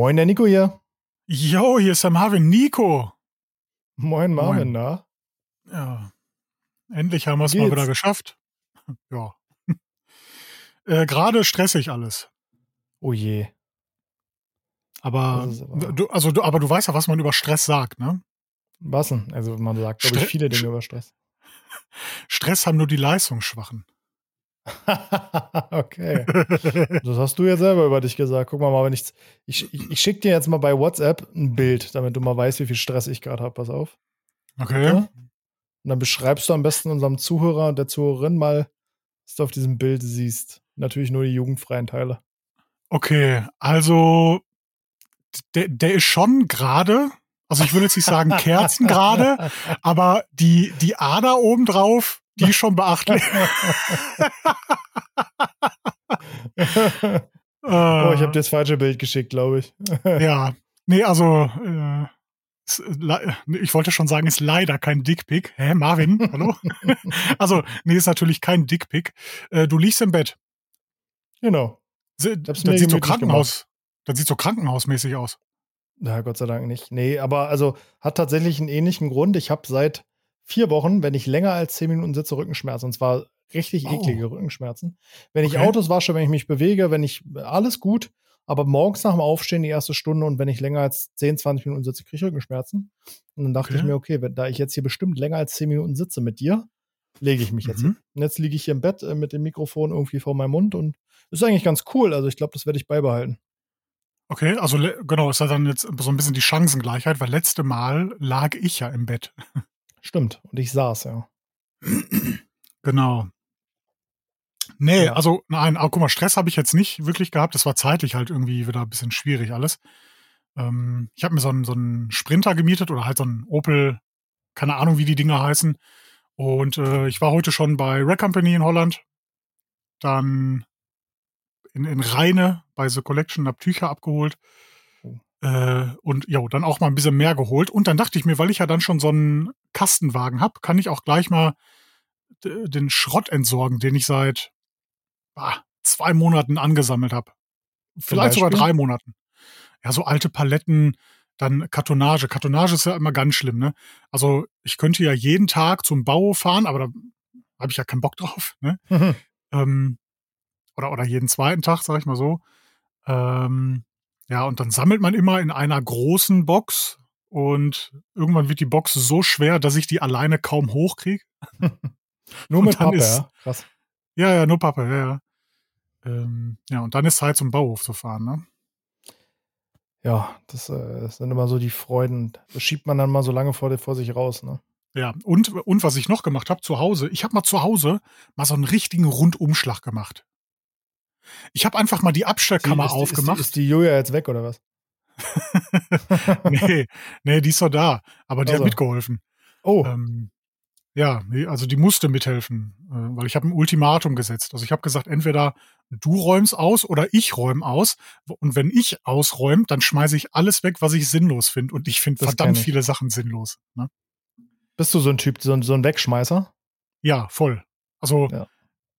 Moin, der Nico hier. Jo, hier ist der Marvin Nico. Moin, Marvin, Moin. na? Ja. Endlich haben wir es mal wieder geschafft. Ja. äh, Gerade stressig alles. Oh je. Aber, aber- du, also, du, aber du weißt ja, was man über Stress sagt, ne? Was denn? Also man sagt, glaube ich, viele Dinge Sch- über Stress. Stress haben nur die Leistungsschwachen. okay. Das hast du ja selber über dich gesagt. Guck mal, mal, wenn ich, ich, ich, schicke dir jetzt mal bei WhatsApp ein Bild, damit du mal weißt, wie viel Stress ich gerade habe. Pass auf. Okay. Und dann beschreibst du am besten unserem Zuhörer und der Zuhörerin mal, was du auf diesem Bild siehst. Natürlich nur die jugendfreien Teile. Okay, also der, der ist schon gerade, also ich würde jetzt nicht sagen Kerzen gerade, aber die, die Ader obendrauf, die schon beachtlich. oh, ich habe dir das falsche Bild geschickt, glaube ich. Ja, nee, also äh, äh, ich wollte schon sagen, ist leider kein Dickpick. Hä, Marvin? Hallo? also, nee, ist natürlich kein Dickpick. Äh, du liegst im Bett. genau. Se- Das sieht so Krankenhaus. Das sieht so krankenhausmäßig aus. Na, Gott sei Dank nicht. Nee, aber also hat tatsächlich einen ähnlichen Grund. Ich habe seit vier Wochen, wenn ich länger als zehn Minuten sitze, Rückenschmerzen. Und zwar richtig Oh. eklige Rückenschmerzen. Wenn ich Okay. Autos wasche, wenn ich mich bewege, wenn ich alles gut, aber morgens nach dem Aufstehen die erste Stunde und wenn ich länger als 10, 20 Minuten sitze, kriege ich Rückenschmerzen. Und dann dachte Okay. ich mir, okay, wenn, da ich jetzt hier bestimmt länger als 10 Minuten sitze mit dir, lege ich mich jetzt Mhm. hin. Und jetzt liege ich hier im Bett äh, mit dem Mikrofon irgendwie vor meinem Mund und ist eigentlich ganz cool. Also ich glaube, das werde ich beibehalten. Okay, also genau, ist ja dann jetzt so ein bisschen die Chancengleichheit, weil letzte Mal lag ich ja im Bett. Stimmt. Und ich saß, ja. Genau. Nee, Ja. also nein, aber guck mal, Stress habe ich jetzt nicht wirklich gehabt. Das war zeitlich halt irgendwie wieder ein bisschen schwierig alles. Ähm, ich habe mir so einen, so einen Sprinter gemietet oder halt so einen Opel, keine Ahnung, wie die Dinger heißen. Und äh, ich war heute schon bei Rack Company in Holland. Dann in, in Rheine bei The Collection hab Tücher abgeholt. Äh, und ja, dann auch mal ein bisschen mehr geholt. Und dann dachte ich mir, weil ich ja dann schon so einen Kastenwagen hab, kann ich auch gleich mal den Schrott entsorgen, den ich seit ah, zwei Monaten angesammelt habe. Vielleicht sogar drei Monaten. Ja, so alte Paletten, dann Kartonage. Kartonage ist ja immer ganz schlimm, ne? Also ich könnte ja jeden Tag zum Bau fahren, aber da habe ich ja keinen Bock drauf, ne? Ähm, oder, oder jeden zweiten Tag, sag ich mal so. Ähm, ja, und dann sammelt man immer in einer großen Box und irgendwann wird die Box so schwer, dass ich die alleine kaum hochkriege. Nur Und mit Pappe, ist- ja. Krass. Ja, ja, nur Pappe, ja, ja. Ähm, ja, und dann ist Zeit zum Bauhof zu fahren, ne? Ja, das, äh, das sind immer so die Freuden. Das schiebt man dann mal so lange vor, vor sich raus, ne? Ja, und, und was ich noch gemacht habe zu Hause, ich habe mal zu Hause mal so einen richtigen Rundumschlag gemacht. Ich habe einfach mal die Abstellkammer ist, aufgemacht. Ist die, ist die Julia jetzt weg oder was? nee, nee, die ist doch da, aber die Also. hat mitgeholfen. Oh, Ähm, ja, also die musste mithelfen, äh, weil ich habe ein Ultimatum gesetzt. Also ich habe gesagt, entweder du räumst aus oder ich räume aus. Und wenn ich ausräume, dann schmeiße ich alles weg, was ich sinnlos finde. Und ich finde verdammt viele Sachen sinnlos. Ne? bist du so ein Typ, so ein, so ein Wegschmeißer? Ja, voll. Also Ja.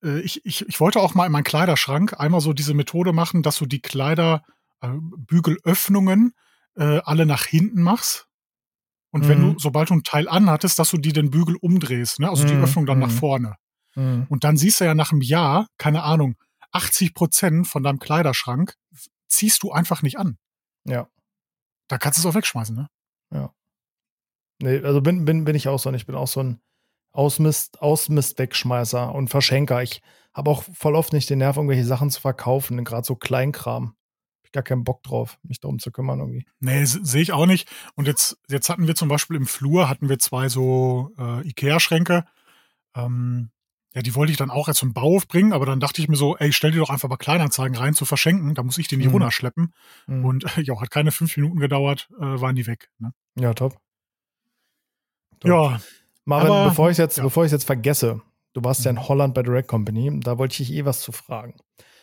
Äh, ich, ich, ich wollte auch mal in meinen Kleiderschrank einmal so diese Methode machen, dass du die Kleider, äh, Bügelöffnungen äh, alle nach hinten machst. Und wenn Mhm. du, sobald du ein Teil anhattest, dass du die den Bügel umdrehst, ne? also die Mhm, Öffnung dann nach mhm. vorne. Hm. Und dann siehst du ja nach einem Jahr, keine Ahnung, 80 Prozent von deinem Kleiderschrank ziehst du einfach nicht an. Ja. Da kannst du es auch wegschmeißen, ne? Nee, also bin, bin, bin ich auch so. Ich bin auch so ein Ausmist, Ausmist-Wegschmeißer und Verschenker. Ich habe auch voll oft nicht den Nerv, irgendwelche Sachen zu verkaufen, gerade so Kleinkram. Hab ich gar keinen Bock drauf, mich darum zu kümmern irgendwie. Nee, se- sehe ich auch nicht. Und jetzt, jetzt hatten wir zum Beispiel im Flur, hatten wir zwei so äh, Ikea-Schränke. Ähm, ja, die wollte ich dann auch erst zum Bauhof bringen, aber dann dachte ich mir so, ey, stell die doch einfach bei Kleinanzeigen rein zu verschenken, da muss ich die nicht Mhm. runterschleppen. Hm. Und äh, ja, hat keine fünf Minuten gedauert, äh, waren die weg. Ne? ja, top. Top. Ja, Marvin, aber- bevor ich jetzt, ja. bevor ich jetzt vergesse, du warst ja in Mhm. Holland bei Direct Company, da wollte ich dich eh was zu fragen.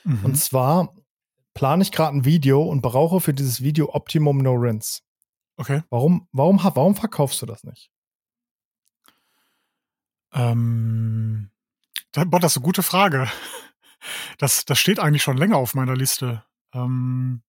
mhm. Und zwar plane ich gerade ein Video und brauche für dieses Video Optimum No Rinse. okay. Warum, warum, warum verkaufst du das nicht? Ähm, boah, das ist eine gute Frage. Das, das steht eigentlich schon länger auf meiner Liste. Ähm,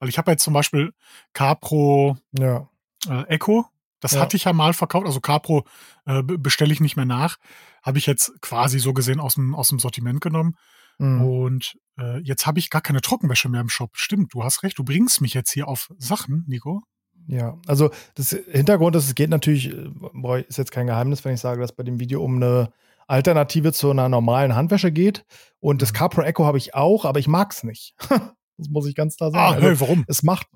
Weil ich habe jetzt zum Beispiel Capro Ja. äh, Echo. Das Ja. hatte ich ja mal verkauft. Also Capro äh, be- bestelle ich nicht mehr nach. Habe ich jetzt quasi so gesehen aus dem, aus dem Sortiment genommen. Mhm. Und äh, jetzt habe ich gar keine Trockenwäsche mehr im Shop. Stimmt, du hast recht. Du bringst mich jetzt hier auf Sachen, Nico. Ja, also das Hintergrund ist, es geht natürlich, äh, ist jetzt kein Geheimnis, wenn ich sage, dass bei dem Video um eine Alternative zu einer normalen Handwäsche geht. Und das Mhm. Capro Echo habe ich auch, aber ich mag's nicht. das muss ich ganz klar sagen. Ah, Also, hey, warum? es macht,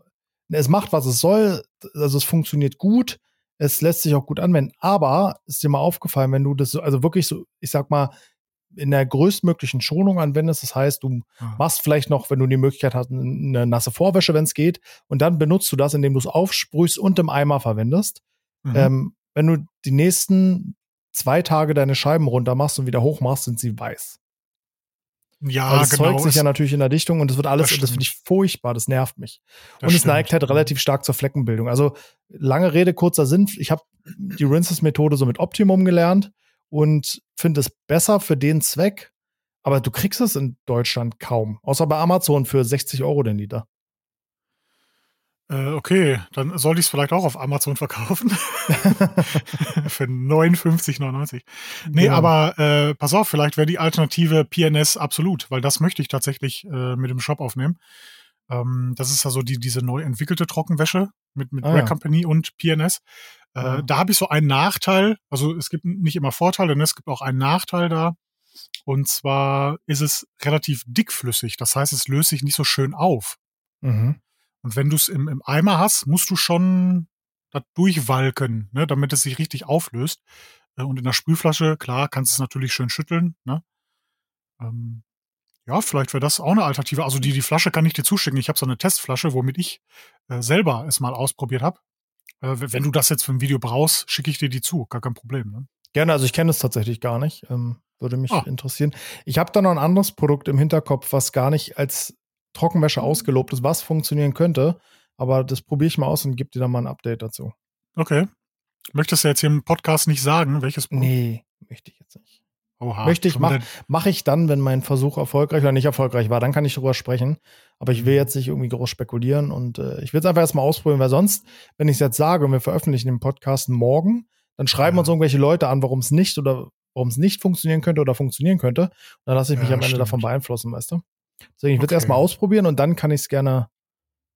es macht, was es soll. Also es funktioniert gut. Es lässt sich auch gut anwenden. Aber ist dir mal aufgefallen, wenn du das so, also wirklich so, ich sag mal, in der größtmöglichen Schonung anwendest, das heißt, du machst vielleicht noch, wenn du die Möglichkeit hast, eine nasse Vorwäsche, wenn es geht, und dann benutzt du das, indem du es aufsprühst und im Eimer verwendest. Mhm. Ähm, wenn du die nächsten zwei Tage deine Scheiben runter machst und wieder hoch machst, sind sie weiß. Ja, Weil das genau. zeugt sich ja natürlich in der Dichtung und das wird alles, Das das, finde ich furchtbar, das nervt mich. das und es stimmt. neigt halt relativ stark zur Fleckenbildung. Also lange Rede, kurzer Sinn. Ich habe die Rinses-Methode so mit Optimum gelernt und finde es besser für den Zweck. Aber du kriegst es in Deutschland kaum. Außer bei Amazon für 60 Euro den Liter. Äh, okay, dann sollte ich es vielleicht auch auf Amazon verkaufen. Für 59,99. Nee, Genau. aber äh, pass auf, vielleicht wäre die Alternative PNS absolut, weil das möchte ich tatsächlich äh, mit dem Shop aufnehmen. Ähm, das ist also die, diese neu entwickelte Trockenwäsche mit, mit Ah, Rack ja. Company und PNS. Äh, Ja. Da habe ich so einen Nachteil, also es gibt nicht immer Vorteile, ne? es gibt auch einen Nachteil da. Und zwar ist es relativ dickflüssig. Das heißt, es löst sich nicht so schön auf. Mhm. Und wenn du es im, im Eimer hast, musst du schon das durchwalken, ne, damit es sich richtig auflöst. Äh, Und in der Spülflasche, klar, kannst du es natürlich schön schütteln. Ne? Ähm, ja, vielleicht wäre das auch eine Alternative. Also die, die Flasche kann ich dir zuschicken. Ich habe so eine Testflasche, womit ich äh, selber es mal ausprobiert habe. Äh, wenn du das jetzt für ein Video brauchst, schicke ich dir die zu. Gar kein Problem. Ne? Gerne, also ich kenne es tatsächlich gar nicht. Ähm, würde mich Ah. interessieren. Ich habe da noch ein anderes Produkt im Hinterkopf, was gar nicht als Trockenwäsche ausgelobt ist, was funktionieren könnte. Aber das probiere ich mal aus und gebe dir dann mal ein Update dazu. Okay. Möchtest du jetzt hier im Podcast nicht sagen, welches Produkt? Nee, möchte ich jetzt nicht. Oha, möchte ich wieder- Mache ich dann, wenn mein Versuch erfolgreich oder nicht erfolgreich war, dann kann ich drüber sprechen. Aber ich will jetzt nicht irgendwie groß spekulieren und äh, ich will es einfach erstmal ausprobieren, weil sonst, wenn ich es jetzt sage und wir veröffentlichen den Podcast morgen, dann schreiben Ja. uns irgendwelche Leute an, warum es nicht oder warum es nicht funktionieren könnte oder funktionieren könnte. Und dann lasse ich mich Ja, am Ende stimmt. davon beeinflussen, weißt du? Deswegen, ich es Okay. erstmal ausprobieren und dann kann ich es gerne,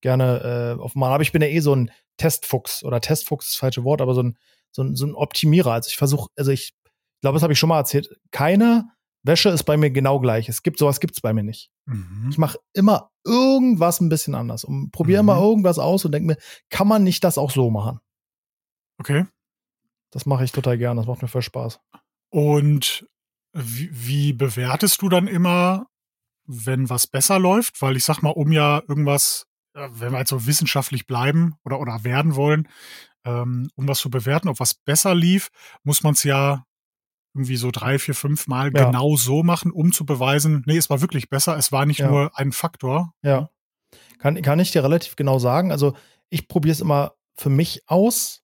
gerne äh, aufmachen. Aber ich bin ja eh so ein Testfuchs oder Testfuchs ist das falsche Wort, aber so ein, so ein, so ein Optimierer. Also ich versuche, also ich glaube, das habe ich schon mal erzählt. Keine Wäsche ist bei mir genau gleich. Es gibt sowas gibt's bei mir nicht. Mhm. Ich mache immer irgendwas ein bisschen anders und probiere Mhm. immer irgendwas aus und denke mir, kann man nicht das auch so machen? Okay. Das mache ich total gerne. Das macht mir voll Spaß. Und wie, wie bewertest du dann immer, wenn was besser läuft? Weil ich sag mal, um ja irgendwas, äh, wenn wir jetzt so wissenschaftlich bleiben oder, oder werden wollen, ähm, um was zu bewerten, ob was besser lief, muss man es ja irgendwie so drei, vier, fünf Mal Ja. genau so machen, um zu beweisen, nee, es war wirklich besser, es war nicht Ja. nur ein Faktor. Ja. Kann, kann ich dir relativ genau sagen. Also ich probiere es immer für mich aus.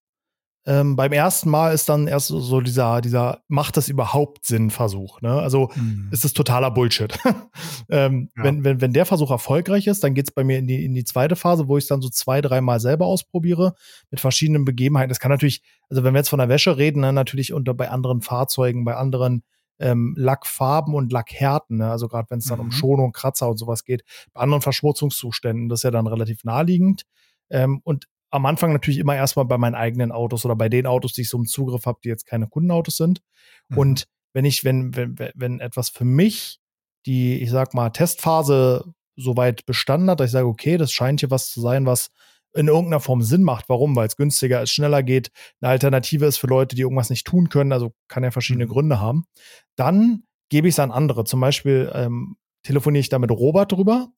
Ähm, beim ersten Mal ist dann erst so, dieser, dieser, macht das überhaupt Sinn Versuch. Ne? Also Mhm. ist es totaler Bullshit. ähm, Ja. wenn, wenn, wenn der Versuch erfolgreich ist, dann geht's bei mir in die, in die zweite Phase, wo ich es dann so zwei, dreimal selber ausprobiere mit verschiedenen Begebenheiten. Das kann natürlich, also wenn wir jetzt von der Wäsche reden, dann natürlich unter bei anderen Fahrzeugen, bei anderen ähm, Lackfarben und Lackhärten, ne? also gerade wenn es dann um Mhm. Schonung, Kratzer und sowas geht, bei anderen Verschmutzungszuständen, das ist ja dann relativ naheliegend. Ähm, und am Anfang natürlich immer erstmal bei meinen eigenen Autos oder bei den Autos, die ich so im Zugriff habe, die jetzt keine Kundenautos sind. Mhm. Und wenn ich, wenn, wenn, wenn etwas für mich die, ich sag mal, Testphase soweit bestanden hat, dass ich sage, okay, das scheint hier was zu sein, was in irgendeiner Form Sinn macht. Warum? Weil es günstiger ist, schneller geht, eine Alternative ist für Leute, die irgendwas nicht tun können, also kann ja verschiedene Mhm. Gründe haben. Dann gebe ich es an andere. Zum Beispiel ähm, telefoniere ich da mit Robert drüber,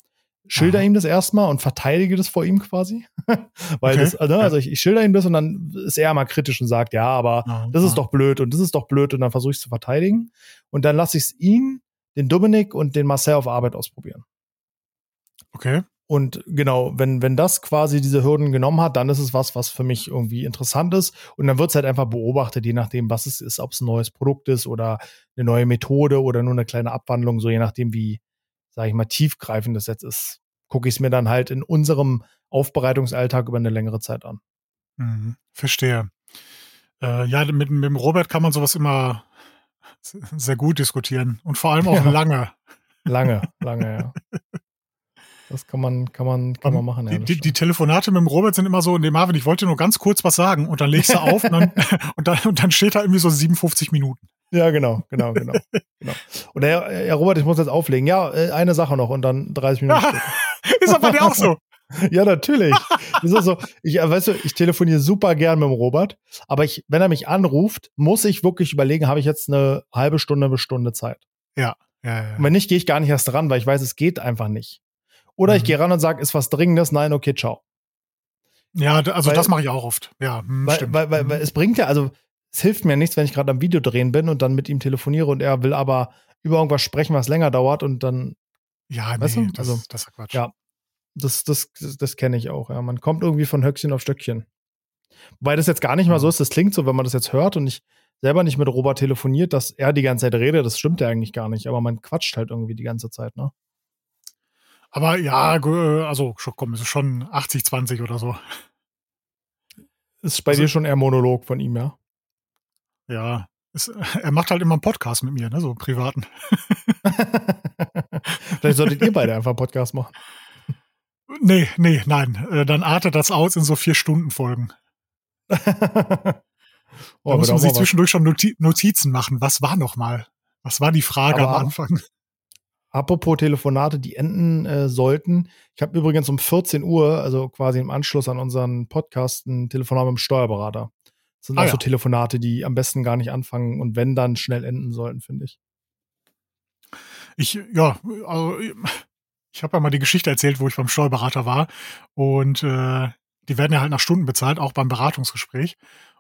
schilder Aha. ihm das erstmal und verteidige das vor ihm quasi. Weil Okay, das, also, ja. also ich, ich schilder ihm das und dann ist er mal kritisch und sagt, ja, aber Ja, das ist ja. doch blöd und das ist doch blöd und dann versuche ich es zu verteidigen. Und dann lasse ich es ihn, den Dominik und den Marcel auf Arbeit ausprobieren. Okay. Und genau, wenn, wenn das quasi diese Hürden genommen hat, dann ist es was, was für mich irgendwie interessant ist. Und dann wird es halt einfach beobachtet, je nachdem, was es ist, ob es ein neues Produkt ist oder eine neue Methode oder nur eine kleine Abwandlung, so je nachdem, wie, sage ich mal, tiefgreifend das jetzt ist, gucke ich es mir dann halt in unserem Aufbereitungsalltag über eine längere Zeit an. Mhm, verstehe. Äh, ja, mit, mit dem Robert kann man sowas immer sehr gut diskutieren und vor allem auch ja. lange. Lange, lange, ja. Das kann man, kann man, kann man machen. Ja, die, die, die, Telefonate mit dem Robert sind immer so, nee, Marvin, ich wollte nur ganz kurz was sagen und dann legst du auf und, dann, und, dann, und dann steht da irgendwie so 57 Minuten. Ja, genau, genau, genau. genau. Und Herr, Herr Robert, ich muss jetzt auflegen. Ja, äh, eine Sache noch und dann 30 Minuten. ist aber bei dir auch so. ja, natürlich. Das ist so, ich, äh, weißt du, ich telefoniere super gern mit dem Robert, aber ich, wenn er mich anruft, muss ich wirklich überlegen, habe ich jetzt eine halbe Stunde, eine Stunde Zeit. Ja. Ja, ja. Und wenn nicht, gehe ich gar nicht erst ran, weil ich weiß, es geht einfach nicht. Oder mhm. ich gehe ran und sage, ist was Dringendes? Nein, okay, ciao. Ja, also weil, das mache ich auch oft. Ja, hm, weil, stimmt. Weil, weil, weil, mhm. es bringt ja, also es hilft mir nichts, wenn ich gerade am Video drehen bin und dann mit ihm telefoniere und er will aber über irgendwas sprechen, was länger dauert und dann. Ja, nee, weißt du? das, also, das ist Quatsch. Ja, das, das, das, das kenne ich auch. Ja. Man kommt irgendwie von Höchstchen auf Stöckchen. Wobei das jetzt gar nicht mal so ist, das klingt so, wenn man das jetzt hört und ich selber nicht mit Robert telefoniert, dass er die ganze Zeit redet, das stimmt ja eigentlich gar nicht, aber man quatscht halt irgendwie die ganze Zeit, ne? Aber ja, also komm, es ist schon 80, 20 oder so. Ist bei also, dir schon eher Monolog von ihm, ja? Ja. Es, er macht halt immer einen Podcast mit mir, ne, so privaten. Vielleicht solltet ihr beide einfach einen Podcast machen. Nee, nee, nein. Äh, dann artet das aus in so vier Stunden Folgen. oh, da muss man sich zwischendurch schon Notizen machen. Was war noch mal? Was war die Frage Aber am Anfang? Apropos Telefonate, die enden äh, sollten. Ich habe übrigens um 14 Uhr, also quasi im Anschluss an unseren Podcast, ein Telefonat mit dem Steuerberater. Das sind ah, auch ja. so Telefonate, die am besten gar nicht anfangen und wenn dann schnell enden sollten, finde ich. Ich, ja, also, ich habe ja mal die Geschichte erzählt, wo ich beim Steuerberater war und äh, die werden ja halt nach Stunden bezahlt, auch beim Beratungsgespräch.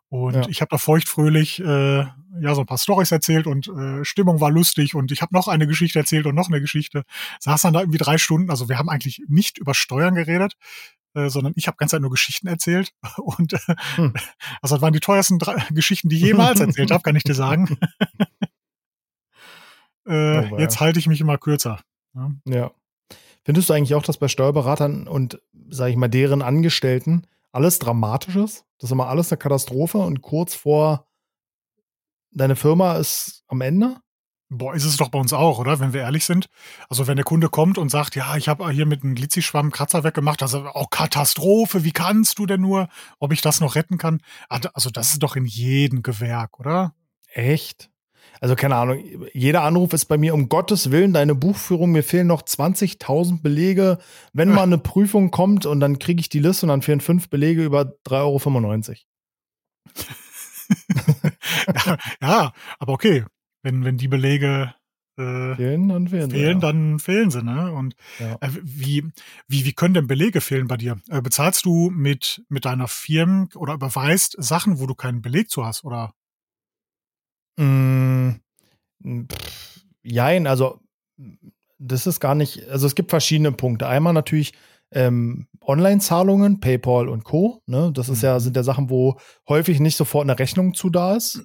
Und ja. ich habe da feuchtfröhlich äh, ja so ein paar Stories erzählt und äh, Stimmung war lustig und ich habe noch eine Geschichte erzählt und noch eine Geschichte. Saß dann da irgendwie drei Stunden. Also wir haben eigentlich nicht über Steuern geredet, äh, sondern ich habe ganz nur Geschichten erzählt. Und äh, hm. also das waren die teuersten drei Geschichten, die ich jemals erzählt habe, kann ich dir sagen. äh, oh, jetzt halte ich mich immer kürzer. Ja. ja. Findest du eigentlich auch, dass bei Steuerberatern und, sage ich mal, deren Angestellten alles Dramatisches. Das ist immer alles eine Katastrophe und kurz vor deine Firma ist am Ende. Boah, ist es doch bei uns auch, oder? Wenn wir ehrlich sind. Also wenn der Kunde kommt und sagt, ja, ich habe hier mit einem Glitzischwamm Kratzer weggemacht, also oh Katastrophe, wie kannst du denn nur, ob ich das noch retten kann? Also das ist doch in jedem Gewerk, oder? Echt? Also keine Ahnung, jeder Anruf ist bei mir um Gottes Willen deine Buchführung, mir fehlen noch 20.000 Belege. Wenn mal eine Prüfung kommt und dann kriege ich die Liste und dann fehlen fünf Belege über 3,95 Euro. ja, ja, aber okay, wenn, wenn die Belege äh, fehlen, dann fehlen, fehlen sie, ja. dann fehlen sie, ne? Und ja. äh, wie, wie, wie können denn Belege fehlen bei dir? Äh, bezahlst du mit, mit deiner Firma oder überweist Sachen, wo du keinen Beleg zu hast, oder? Mm, pff, jein, also das ist gar nicht, also es gibt verschiedene Punkte. Einmal natürlich ähm, Online-Zahlungen, PayPal und Co. Ne? Das ist ja, mhm. sind ja Sachen, wo häufig nicht sofort eine Rechnung zu da ist.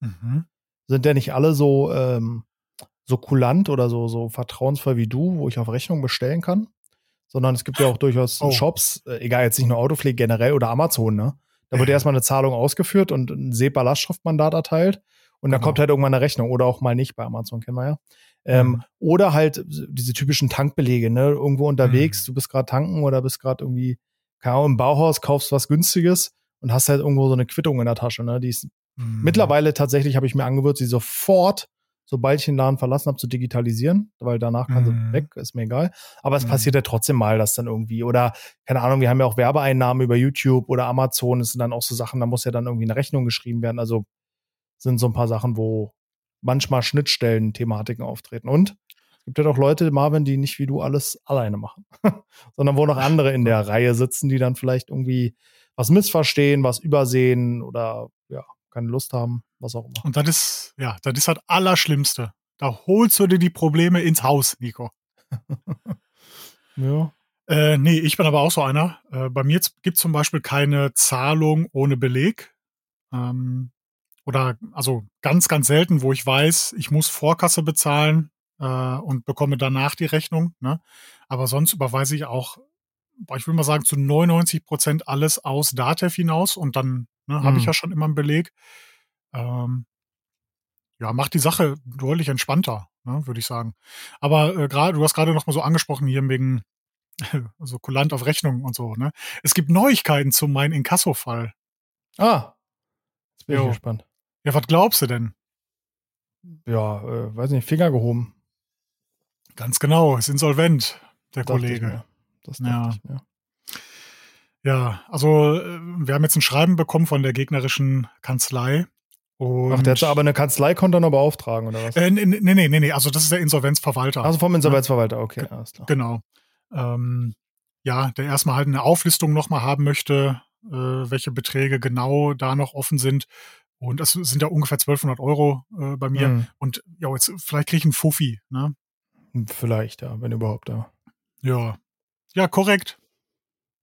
Mhm. Sind ja nicht alle so, ähm, so kulant oder so, so vertrauensvoll wie du, wo ich auf Rechnung bestellen kann. Sondern es gibt ja auch durchaus oh. Shops, äh, egal jetzt nicht nur Autopflege generell oder Amazon, ne? Da wird erstmal eine Zahlung ausgeführt und ein SEPA-Lastschriftmandat erteilt. Und dann genau. kommt halt irgendwann eine Rechnung oder auch mal nicht bei Amazon, kennen wir ja. Ähm, mhm. Oder halt diese typischen Tankbelege, ne? Irgendwo unterwegs, mhm. du bist gerade tanken oder bist gerade irgendwie, keine Ahnung, im Bauhaus, kaufst was Günstiges und hast halt irgendwo so eine Quittung in der Tasche, ne? Die ist mhm. mittlerweile tatsächlich habe ich mir angewöhnt, sie sofort, sobald ich den Laden verlassen habe, zu digitalisieren, weil danach kann sie mhm. weg, ist mir egal. Aber es mhm. passiert ja trotzdem mal, dass dann irgendwie, oder keine Ahnung, wir haben ja auch Werbeeinnahmen über YouTube oder Amazon, das sind dann auch so Sachen, da muss ja dann irgendwie eine Rechnung geschrieben werden. Also sind so ein paar Sachen, wo manchmal Schnittstellen-Thematiken auftreten. Und es gibt ja doch Leute, Marvin, die nicht wie du alles alleine machen, sondern wo noch andere in der Reihe sitzen, die dann vielleicht irgendwie was missverstehen, was übersehen oder keine Lust haben, was auch immer. Und das ist, ja, das ist das Allerschlimmste. Da holst du dir die Probleme ins Haus, Nico. ja. Äh, nee, ich bin aber auch so einer. Äh, bei mir gibt es zum Beispiel keine Zahlung ohne Beleg. Ähm, oder also ganz, ganz selten, wo ich weiß, ich muss Vorkasse bezahlen. äh, und bekomme danach die Rechnung. Ne? Aber sonst überweise ich auch, ich will mal sagen, zu 99 Prozent alles aus Datev hinaus und dann ne, habe ich Hm. ja schon immer einen Beleg. Ähm, ja, macht die Sache deutlich entspannter, ne, würde ich sagen. Aber äh, gerade, du hast gerade noch mal so angesprochen hier wegen so kulant auf Rechnung und so. Ne? Es gibt Neuigkeiten zu meinem Inkasso-Fall. Ah, jetzt bin ich Jo. gespannt. Ja, was glaubst du denn? Ja, äh, weiß nicht, Finger gehoben. Ganz genau, ist insolvent, der ich Kollege. Das Ja. ich mir. Ja, also äh, wir haben jetzt ein Schreiben bekommen von der gegnerischen Kanzlei. Und Ach, der hat aber eine Kanzlei konnte er noch beauftragen, oder was? äh, nee, nee, nee, nee, nee, also das ist der Insolvenzverwalter. also vom Insolvenzverwalter, okay, alles klar. Genau. Ähm, ja, der erstmal halt eine Auflistung nochmal haben möchte, äh, welche Beträge genau da noch offen sind. Und das sind ja ungefähr 1200 Euro äh, bei mir. Hm, Und ja, jetzt vielleicht kriege ich einen Fuffi. Ne? vielleicht, ja, wenn überhaupt, ja. Ja. Ja, korrekt.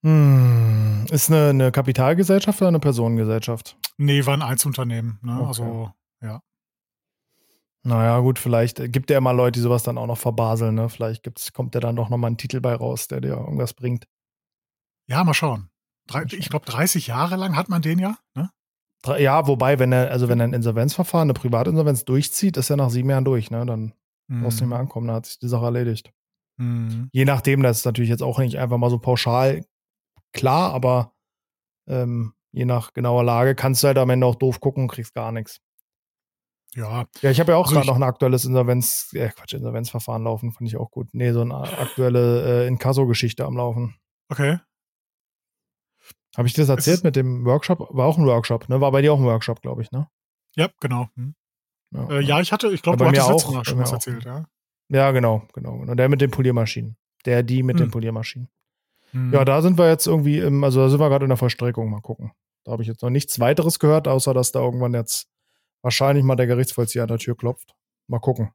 Hm, ist eine, eine Kapitalgesellschaft oder eine Personengesellschaft? Nee, war ein Einzelunternehmen. Ne? Okay. Also, Naja, gut, vielleicht gibt er ja mal Leute, die sowas dann auch noch verbaseln, ne? Vielleicht gibt's, kommt der dann doch nochmal ein Titel bei raus, der dir irgendwas bringt. ja, mal schauen. Drei, ich glaube, 30 Jahre lang hat man den ja. Ne? Ja, wobei, wenn er, also wenn er ein Insolvenzverfahren, eine Privatinsolvenz durchzieht, ist er nach sieben Jahren durch, ne? Dann brauchst du nicht mehr ankommen, dann hat sich die Sache erledigt. Mhm. Je nachdem, das ist natürlich jetzt auch nicht einfach mal so pauschal klar, aber ähm, je nach genauer Lage kannst du halt am Ende auch doof gucken und kriegst gar nichts. Ja, Ja, ich habe ja auch Also gerade noch ein aktuelles Insolvenz, äh, Quatsch, Insolvenzverfahren laufen, fand ich auch gut. Nee, so eine aktuelle äh, Inkasso-Geschichte am Laufen. okay. Habe ich dir das Es erzählt ist- mit dem Workshop? War auch ein Workshop, ne? War bei dir auch ein Workshop, glaube ich, ne? Ja, genau. Hm. Äh, ja, ich hatte, ich glaube, Ja, du hattest letztes auch, Mal schon was auch. erzählt, ja. Ja, genau, genau. Und der mit den Poliermaschinen. Der, die mit Hm. den Poliermaschinen. Hm. Ja, da sind wir jetzt irgendwie im, also da sind wir gerade in der Vollstreckung, mal gucken. Da habe ich jetzt noch nichts weiteres gehört, außer dass da irgendwann jetzt wahrscheinlich mal der Gerichtsvollzieher an der Tür klopft. Mal gucken.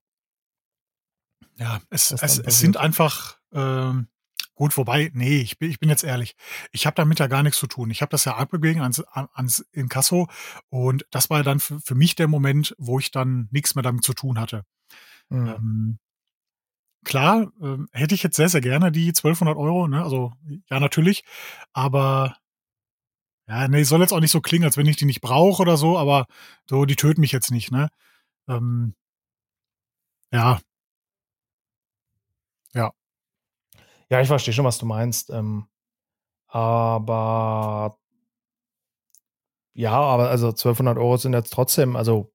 Ja, es, es, es sind einfach ähm, gut, wobei, nee, ich bin, ich bin jetzt ehrlich, ich habe damit ja gar nichts zu tun. Ich habe das ja abgegeben ans, an- ans Inkasso und das war dann für, für mich der Moment, wo ich dann nichts mehr damit zu tun hatte. Hm. Ähm, klar, ähm, hätte ich jetzt sehr, sehr gerne die 1200 Euro, ne? also ja, natürlich, aber ja, nee, soll jetzt auch nicht so klingen, als wenn ich die nicht brauche oder so, aber so, die töten mich jetzt nicht, ne? Ähm, ja, Ja, ich verstehe schon, was du meinst. Ähm, aber ja, aber also 1200 Euro sind jetzt trotzdem, also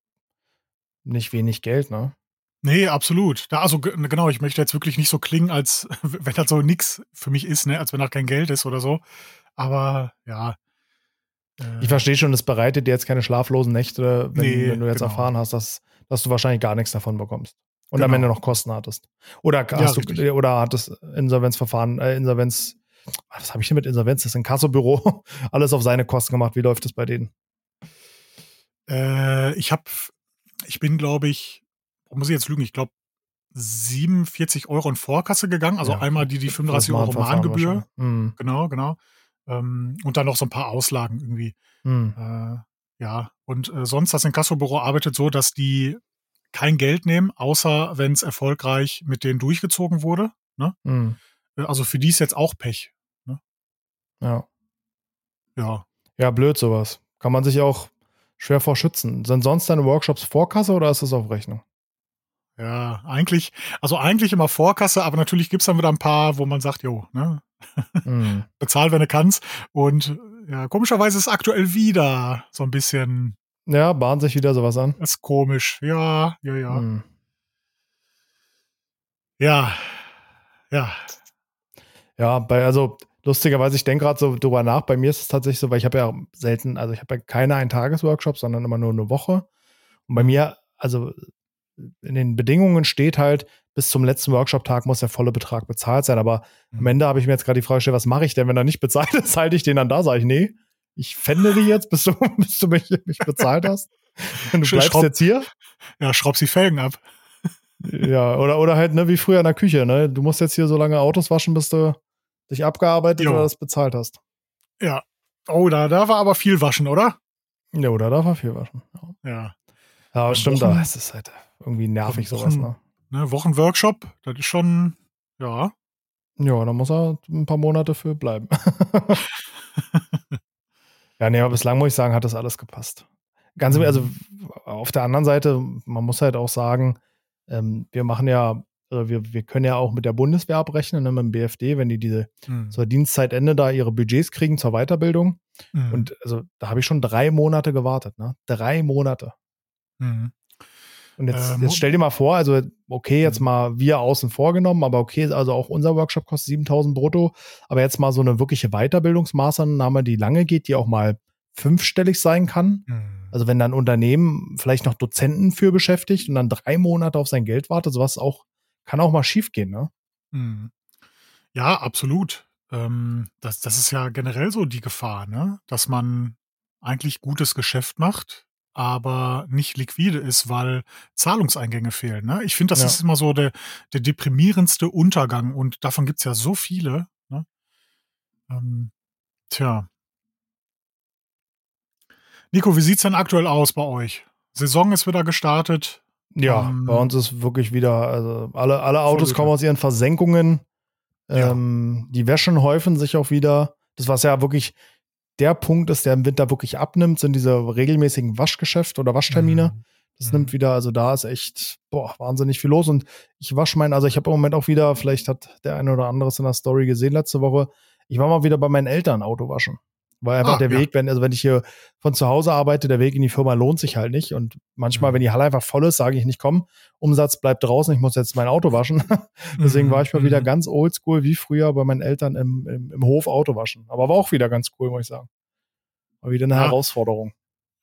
nicht wenig Geld, ne? Nee, absolut. Da, also ge- genau, ich möchte jetzt wirklich nicht so klingen, als wenn das so nix für mich ist, ne, als wenn das kein Geld ist oder so. Aber ja. äh, Ich verstehe schon, es bereitet dir jetzt keine schlaflosen Nächte, wenn, Nee, wenn du jetzt genau. erfahren hast, dass, dass du wahrscheinlich gar nichts davon bekommst. Und am Genau. Ende noch Kosten hattest. Oder Ja, hast richtig. du, oder hat das Insolvenzverfahren, äh, Insolvenz, was habe ich denn mit Insolvenz? Das Inkassobüro alles auf seine Kosten gemacht. Wie läuft das bei denen? Äh, ich habe, ich bin, glaube ich, muss ich jetzt lügen? Ich glaube 47 Euro in Vorkasse gegangen. Also Ja, einmal die, die Das 35 Euro Mahngebühr. wahrscheinlich. Hm, Genau, genau. Ähm, und dann noch so ein paar Auslagen irgendwie. hm, Äh, ja, und äh, sonst das Inkassobüro arbeitet so, dass die kein Geld nehmen, außer wenn es erfolgreich mit denen durchgezogen wurde. hm, Äh, Also für die ist jetzt auch Pech. ja. Ja. Ja, blöd sowas. Kann man sich auch schwer vor schützen. Sind sonst deine Workshops Vorkasse oder ist das auf Rechnung? Ja, eigentlich, also eigentlich immer Vorkasse, aber natürlich gibt's dann wieder ein paar, wo man sagt, jo, ne, Hm. bezahl, wenn du kannst. Und ja, komischerweise ist aktuell wieder so ein bisschen, Ja, bahnt sich wieder sowas an. das ist komisch. Ja, ja, ja. Hm. Ja, ja. Ja, bei, also lustigerweise, ich denke gerade so drüber nach, bei mir ist es tatsächlich so, weil ich habe ja selten, also ich habe ja keine Ein-Tages-Workshops, sondern immer nur eine Woche. Und bei mir, also in den Bedingungen steht halt, bis zum letzten Workshop-Tag muss der volle Betrag bezahlt sein. Aber am Mhm. Ende habe ich mir jetzt gerade die Frage gestellt, was mache ich denn, wenn er nicht bezahlt ist? Halte ich den dann da? Sage ich, nee, ich fände die jetzt, bis du, bis du mich, mich bezahlt hast. Und du Sch- bleibst schraub- jetzt hier. Ja, schraub die Felgen ab. Ja, oder, oder halt, ne, wie früher in der Küche, ne? Du musst jetzt hier so lange Autos waschen, bis du dich abgearbeitet Jo. oder das bezahlt hast. Ja. Oh, da, da war aber viel waschen, oder? Ja, oder darf er viel waschen. Ja, Ja. Ja aber Wochen- stimmt, da es ist halt irgendwie nervig Wochen- sowas, ne? ne, Wochenworkshop, das ist schon, ja. Ja, da muss er ein paar Monate für bleiben. ja, nee, aber bislang muss ich sagen, hat das alles gepasst. Ganz, mhm. also auf der anderen Seite, man muss halt auch sagen, ähm, wir machen ja, also wir, wir können ja auch mit der Bundeswehr abrechnen, ne, mit dem BFD, wenn die diese mhm. zur Dienstzeitende da ihre Budgets kriegen zur Weiterbildung. Mhm. Und also da habe ich schon drei Monate gewartet, ne? Drei Monate. Mhm. Und jetzt, ähm, jetzt stell dir mal vor, also okay, jetzt mhm. mal wir außen vorgenommen, aber okay, also auch unser Workshop kostet 7000 brutto, aber jetzt mal so eine wirkliche Weiterbildungsmaßnahme, die lange geht, die auch mal fünfstellig sein kann. Mhm. Also wenn dann Unternehmen vielleicht noch Dozenten für beschäftigt und dann drei Monate auf sein Geld wartet, sowas auch, kann auch mal schief gehen, ne? Mhm. Ja, absolut. Ähm, das, das ist ja generell so die Gefahr, ne? Dass man eigentlich gutes Geschäft macht, aber nicht liquide ist, weil Zahlungseingänge fehlen. Ne? Ich finde, das ja. ist immer so der, der deprimierendste Untergang und davon gibt es ja so viele. Ne? Ähm, tja. Nico, wie sieht es denn aktuell aus bei euch? Saison ist wieder gestartet. Ja, ähm, bei uns ist wirklich wieder, also alle, alle Autos kommen aus ihren Versenkungen. Ähm, ja. Die Wäschen häufen sich auch wieder. Das, was ja wirklich der Punkt ist, der im Winter wirklich abnimmt, sind diese regelmäßigen Waschgeschäfte oder Waschtermine. Mhm. Das mhm. nimmt wieder, also da ist echt, boah, wahnsinnig viel los. Und ich wasche meinen, also ich habe im Moment auch wieder, vielleicht hat der eine oder andere es in der Story gesehen letzte Woche, ich war mal wieder bei meinen Eltern Auto waschen. Weil einfach ah, der ja. Weg, wenn, also wenn ich hier von zu Hause arbeite, der Weg in die Firma lohnt sich halt nicht. Und manchmal, mhm. wenn die Halle einfach voll ist, sage ich nicht, komm, Umsatz bleibt draußen, ich muss jetzt mein Auto waschen. Deswegen mhm. war ich mal wieder mhm. ganz oldschool wie früher bei meinen Eltern im, im, im Hof Auto waschen. Aber war auch wieder ganz cool, muss ich sagen. War wieder eine ja. Herausforderung.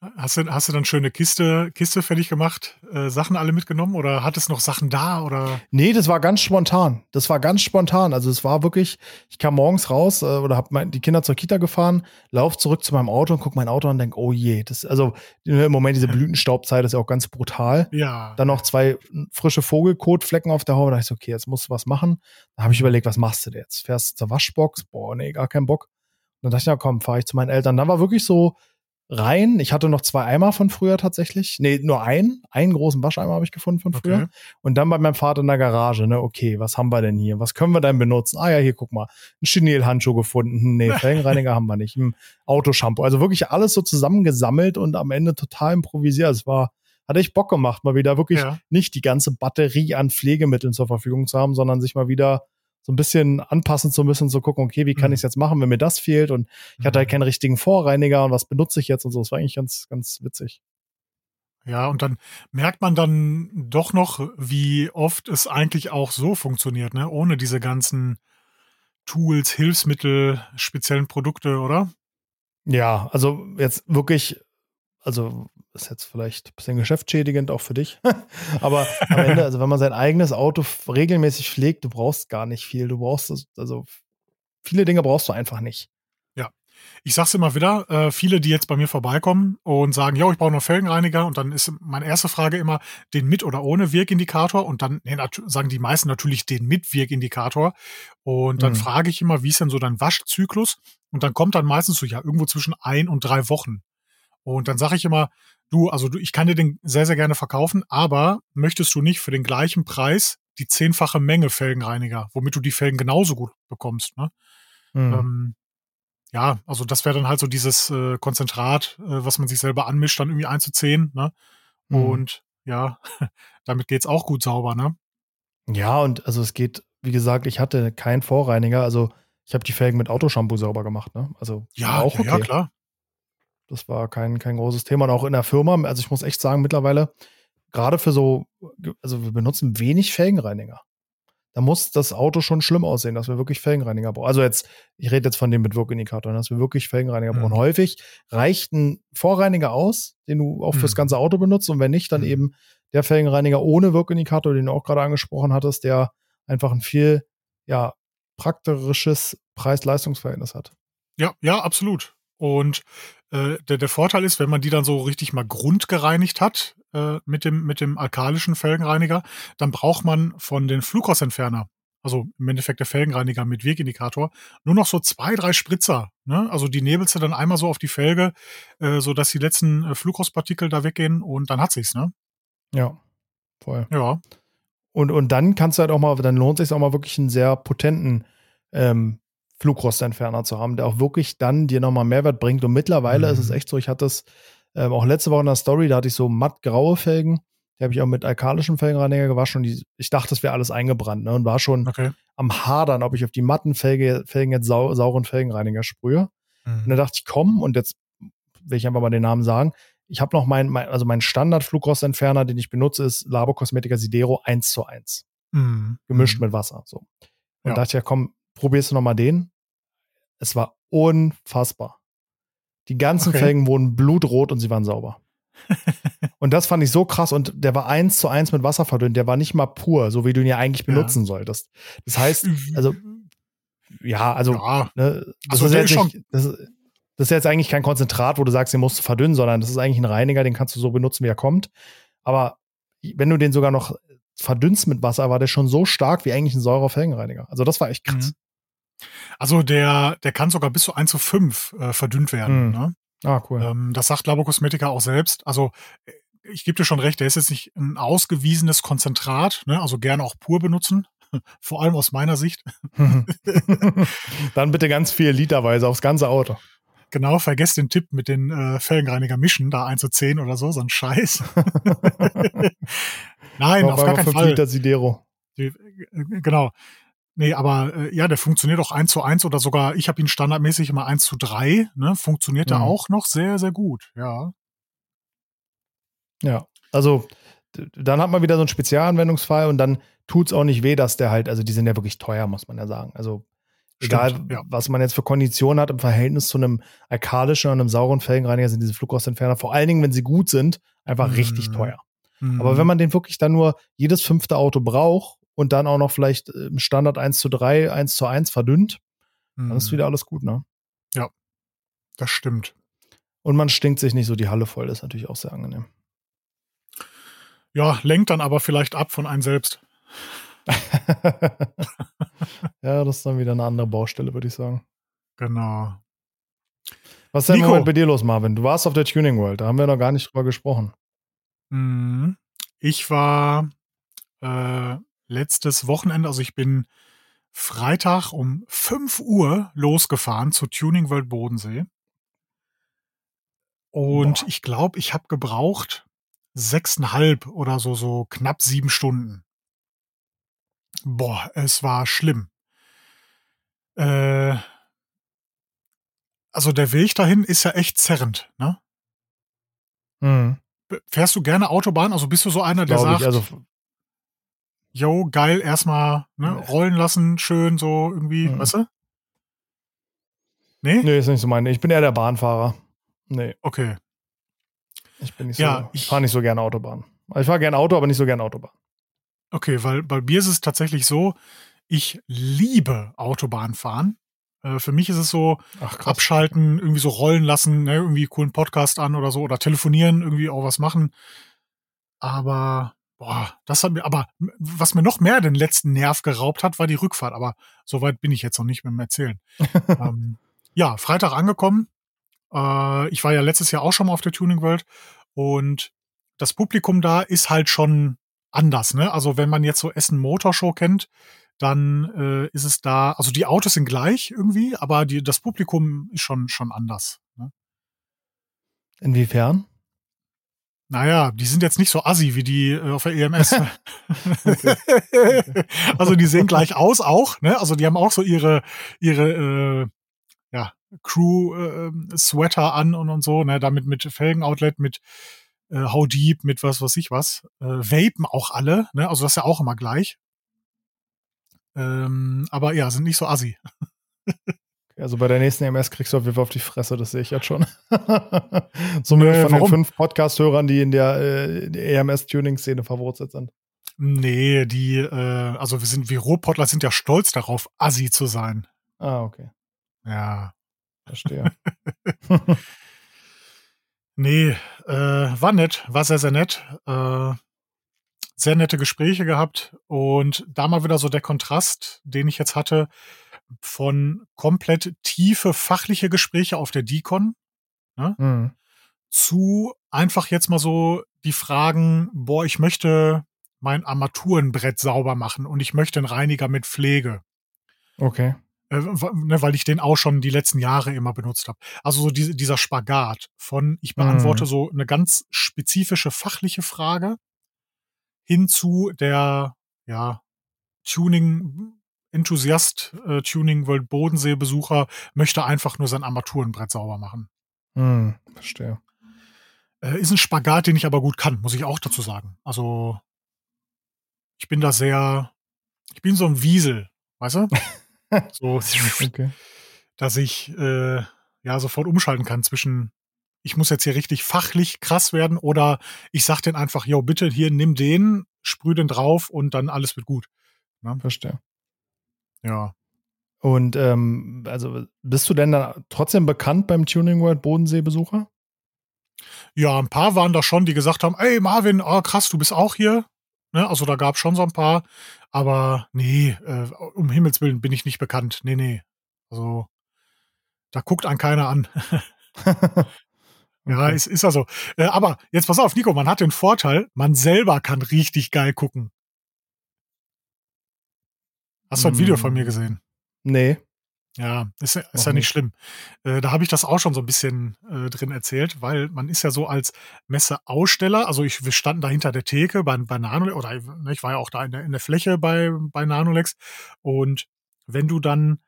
Hast du, hast du dann schöne Kiste, Kiste fertig gemacht, äh, Sachen alle mitgenommen oder hattest noch Sachen da oder? Nee, das war ganz spontan. Das war ganz spontan. Also es war wirklich, ich kam morgens raus äh, oder habe die Kinder zur Kita gefahren, lauf zurück zu meinem Auto und guck mein Auto und denk, oh je, das also im Moment diese Blütenstaubzeit ist ja auch ganz brutal. Ja. Dann noch zwei frische Vogelkotflecken auf der Haube. Da dachte ich so, okay, jetzt musst du was machen. Da habe ich mhm. überlegt, was machst du jetzt? Fährst du zur Waschbox? Boah, nee, gar keinen Bock. Und dann dachte ich, ja komm, fahre ich zu meinen Eltern. Dann war wirklich so rein. Ich hatte noch zwei Eimer von früher tatsächlich. Nee, nur einen. Einen großen Wascheimer habe ich gefunden von früher. Okay. Und dann bei meinem Vater in der Garage, ne, okay, was haben wir denn hier? Was können wir denn benutzen? Ah ja, hier, guck mal. Ein Chenil-Handschuh gefunden. Hm, nee, Felgenreiniger haben wir nicht. Ein Autoshampoo. Also wirklich alles so zusammengesammelt und am Ende total improvisiert. Es war, hatte ich Bock gemacht, mal wieder wirklich ja. nicht die ganze Batterie an Pflegemitteln zur Verfügung zu haben, sondern sich mal wieder so ein bisschen anpassen zu müssen, zu gucken, okay, wie kann mhm. ich es jetzt machen, wenn mir das fehlt und ich hatte halt mhm. keinen richtigen Vorreiniger und was benutze ich jetzt und so. Das war eigentlich ganz, ganz witzig. Ja, und dann merkt man dann doch noch, wie oft es eigentlich auch so funktioniert, ne? Ohne diese ganzen Tools, Hilfsmittel, speziellen Produkte, oder? Ja, also jetzt wirklich, also ist jetzt vielleicht ein bisschen geschäftsschädigend auch für dich. Aber am Ende, also wenn man sein eigenes Auto regelmäßig pflegt, du brauchst gar nicht viel. Du brauchst, also viele Dinge brauchst du einfach nicht. Ja. Ich sag's immer wieder, äh, viele, die jetzt bei mir vorbeikommen und sagen, ja, ich brauche nur Felgenreiniger und dann ist meine erste Frage immer, den mit oder ohne Wirkindikator und dann nee, sagen die meisten natürlich den mit Wirkindikator und dann mhm. frage ich immer, wie ist denn so dein Waschzyklus und dann kommt dann meistens so, ja, irgendwo zwischen ein und drei Wochen. Und dann sage ich immer, du, also du, ich kann dir den sehr, sehr gerne verkaufen, aber möchtest du nicht für den gleichen Preis die zehnfache Menge Felgenreiniger, womit du die Felgen genauso gut bekommst, ne? Mhm. Ähm, ja, also das wäre dann halt so dieses äh, Konzentrat, äh, was man sich selber anmischt, dann irgendwie einzuzehn, ne? Mhm. Und ja, damit geht's auch gut sauber, ne? Ja, und also es geht, wie gesagt, ich hatte keinen Vorreiniger, also ich habe die Felgen mit Autoshampoo sauber gemacht, ne? Also ja, auch okay. ja, klar. Das war kein, kein großes Thema. Und auch in der Firma, also ich muss echt sagen, mittlerweile, gerade für so, also wir benutzen wenig Felgenreiniger. Da muss das Auto schon schlimm aussehen, dass wir wirklich Felgenreiniger brauchen. Also jetzt, ich rede jetzt von dem mit Wirkindikatoren, dass wir wirklich Felgenreiniger mhm. brauchen. Häufig reicht ein Vorreiniger aus, den du auch mhm. fürs ganze Auto benutzt. Und wenn nicht, dann mhm. eben der Felgenreiniger ohne Wirkindikator, den du auch gerade angesprochen hattest, der einfach ein viel, ja, praktisches Preis-Leistungsverhältnis hat. Ja, ja, absolut. Und äh, der, der Vorteil ist, wenn man die dann so richtig mal grundgereinigt hat äh, mit, dem, mit dem alkalischen Felgenreiniger, dann braucht man von den Flugrostentferner, also im Endeffekt der Felgenreiniger mit Wirkindikator, nur noch so zwei, drei Spritzer. Ne? Also die nebelst du dann einmal so auf die Felge, äh, sodass die letzten äh, Flugrostpartikel da weggehen und dann hat sich's, ne? Ja, voll. Ja. Und, und dann kannst du halt auch mal, dann lohnt es sich auch mal wirklich einen sehr potenten ähm, Flugrostentferner zu haben, der auch wirklich dann dir nochmal Mehrwert bringt. Und mittlerweile mhm. ist es echt so, ich hatte das ähm, auch letzte Woche in der Story, da hatte ich so mattgraue Felgen. Die habe ich auch mit alkalischem Felgenreiniger gewaschen und die, ich dachte, das wäre alles eingebrannt ne, und war schon okay. am Hadern, ob ich auf die matten Felge, Felgen jetzt sau, sauren Felgenreiniger sprühe. Mhm. Und dann dachte ich, komm, und jetzt will ich einfach mal den Namen sagen. Ich habe noch mein, mein, also mein Standard-Flugrostentferner, den ich benutze, ist Labo Cosmetica Sidero 1 zu 1. Mhm. Gemischt mhm. mit Wasser. So. Und ja. dachte ich, ja, komm, probierst du noch mal den. Es war unfassbar. Die ganzen okay. Felgen wurden blutrot und sie waren sauber. und das fand ich so krass und der war eins zu eins mit Wasser verdünnt. Der war nicht mal pur, so wie du ihn ja eigentlich benutzen ja. solltest. Das heißt, also ja, also, ja. Ne, das, also ist jetzt nicht, das, das, ist jetzt eigentlich kein Konzentrat, wo du sagst, den musst du verdünnen, sondern das ist eigentlich ein Reiniger, den kannst du so benutzen, wie er kommt. Aber wenn du den sogar noch verdünnst mit Wasser, war der schon so stark wie eigentlich ein saurer Felgenreiniger. Also das war echt krass. Mhm. Also der, der kann sogar bis zu 1 zu 5 äh, verdünnt werden. Mhm. Ne? Ah, cool. Ähm, das sagt Labo Cosmetica auch selbst. Also äh, ich gebe dir schon recht, der ist jetzt nicht ein ausgewiesenes Konzentrat, ne? also gerne auch pur benutzen. Vor allem aus meiner Sicht. Dann bitte ganz viel literweise aufs ganze Auto. Genau, vergesst den Tipp mit den äh, Felgenreiniger mischen, da 1 zu 10 oder so, so ein Scheiß. Nein, auf gar keinen Fall. Liter Sidero. Die, äh, genau. Nee, aber äh, ja, der funktioniert auch eins zu eins oder sogar, ich habe ihn standardmäßig immer eins zu drei, ne? Funktioniert mhm. er auch noch sehr, sehr gut, ja. Ja, also dann hat man wieder so einen Spezialanwendungsfall und dann tut es auch nicht weh, dass der halt, also die sind ja wirklich teuer, muss man ja sagen. Also egal, Stimmt, ja. was man jetzt für Konditionen hat im Verhältnis zu einem alkalischen und einem sauren Felgenreiniger, sind diese Flugrostentferner, vor allen Dingen, wenn sie gut sind, einfach mhm. richtig teuer. Mhm. Aber wenn man den wirklich dann nur jedes fünfte Auto braucht und dann auch noch vielleicht im äh, Standard 1 zu 3, 1 zu 1 verdünnt, mhm. dann ist mhm. wieder alles gut, ne? Ja, das stimmt. Und man stinkt sich nicht so die Halle voll, das ist natürlich auch sehr angenehm. Ja, lenkt dann aber vielleicht ab von einem selbst. ja, das ist dann wieder eine andere Baustelle, würde ich sagen. Genau. Was ist denn Nico. bei dir los, Marvin? Du warst auf der Tuning World, da haben wir noch gar nicht drüber gesprochen. Mhm. Ich war äh, letztes Wochenende, also ich bin Freitag um 5 Uhr losgefahren zu Tuning World Bodensee. Und Boah. ich glaube, ich habe gebraucht sechseinhalb oder so, so knapp sieben Stunden. Boah, es war schlimm. Äh, also der Weg dahin ist ja echt zerrend, ne? Mhm. Fährst du gerne Autobahn? Also bist du so einer, der Glaube sagt, ich, also yo, geil, erstmal ne, rollen lassen, schön so irgendwie, mhm. weißt du? Nee? Nee, ist nicht so meine. Ich bin eher der Bahnfahrer. Nee. Okay. Ich bin nicht so, ja, ich, ich fahre nicht so gerne Autobahn. Ich fahre gerne Auto, aber nicht so gerne Autobahn. Okay, weil bei mir ist es tatsächlich so, ich liebe Autobahnfahren. Äh, für mich ist es so, Ach, abschalten, irgendwie so rollen lassen, ne, irgendwie coolen Podcast an oder so oder telefonieren, irgendwie auch was machen. Aber Boah, das hat mir, aber was mir noch mehr den letzten Nerv geraubt hat, war die Rückfahrt. Aber soweit bin ich jetzt noch nicht mit dem Erzählen. ähm, ja, Freitag angekommen. Äh, ich war ja letztes Jahr auch schon mal auf der Tuning World und das Publikum da ist halt schon anders. Ne? Also wenn man jetzt so Essen Motorshow kennt, dann äh, ist es da, also die Autos sind gleich irgendwie, aber die, das Publikum ist schon, schon anders. Ne? Inwiefern? Naja, die sind jetzt nicht so assi wie die äh, auf der EMS. also die sehen gleich aus auch, ne? Also die haben auch so ihre, ihre äh, ja, Crew-Sweater äh, an und, und so, ne? Damit mit Felgen-Outlet, mit äh, How Deep, mit was weiß ich was. Äh, Vapen auch alle, ne? Also das ist ja auch immer gleich. Ähm, aber ja, sind nicht so assi. Also bei der nächsten EMS kriegst du auf jeden Fall auf die Fresse, das sehe ich jetzt schon. Nee, von warum? den fünf Podcast-Hörern, die in der, äh, EMS-Tuning-Szene verwurzelt sind. Nee, die, äh, also wir sind, wir Ruhrpottler sind ja stolz darauf, Assi zu sein. Ah, okay. Ja. Verstehe. nee, äh, war nett, war sehr, sehr nett. Äh, sehr nette Gespräche gehabt und da mal wieder so der Kontrast, den ich jetzt hatte von komplett tiefe fachliche Gespräche auf der Decon ne, mhm. zu einfach jetzt mal so die Fragen, boah, ich möchte mein Armaturenbrett sauber machen und ich möchte einen Reiniger mit Pflege. Okay. Äh, ne, weil ich den auch schon die letzten Jahre immer benutzt habe. Also so diese, dieser Spagat von, ich beantworte Mhm. so eine ganz spezifische fachliche Frage hin zu der, ja, Tuning-Enthusiast, äh, Tuning-World Bodensee-Besucher möchte einfach nur sein Armaturenbrett sauber machen. Hm, verstehe. Äh, ist ein Spagat, den ich aber gut kann, muss ich auch dazu sagen. Also ich bin da sehr, ich bin so ein Wiesel, weißt du? so, Okay. dass ich äh, ja sofort umschalten kann zwischen ich muss jetzt hier richtig fachlich krass werden oder ich sag den einfach, yo, bitte hier nimm den, sprüh den drauf und dann alles wird gut. Verstehe. Ja. Und ähm, also bist du denn da trotzdem bekannt beim Tuning World Bodensee-Besucher? Ja, ein paar waren da schon, die gesagt haben, ey Marvin, oh, krass, du bist auch hier. Ne? Also da gab es schon so ein paar. Aber nee, äh, um Himmels Willen bin ich nicht bekannt. Nee, nee. Also da guckt an keiner an. Ja, ist, ist also. Äh, aber jetzt pass auf, Nico, man hat den Vorteil, man selber kann richtig geil gucken. Hast du ein Video von mir Mm. gesehen? Nee. Ja, ist, ja- ist ja nicht schlimm. Äh, da habe ich das auch schon so ein bisschen äh, drin erzählt, weil man ist ja so als Messeaussteller, also ich, wir standen da hinter der Theke bei, bei Nanolex, oder ne, ich war ja auch da in der, in der Fläche bei, bei Nanolex. Und wenn du dann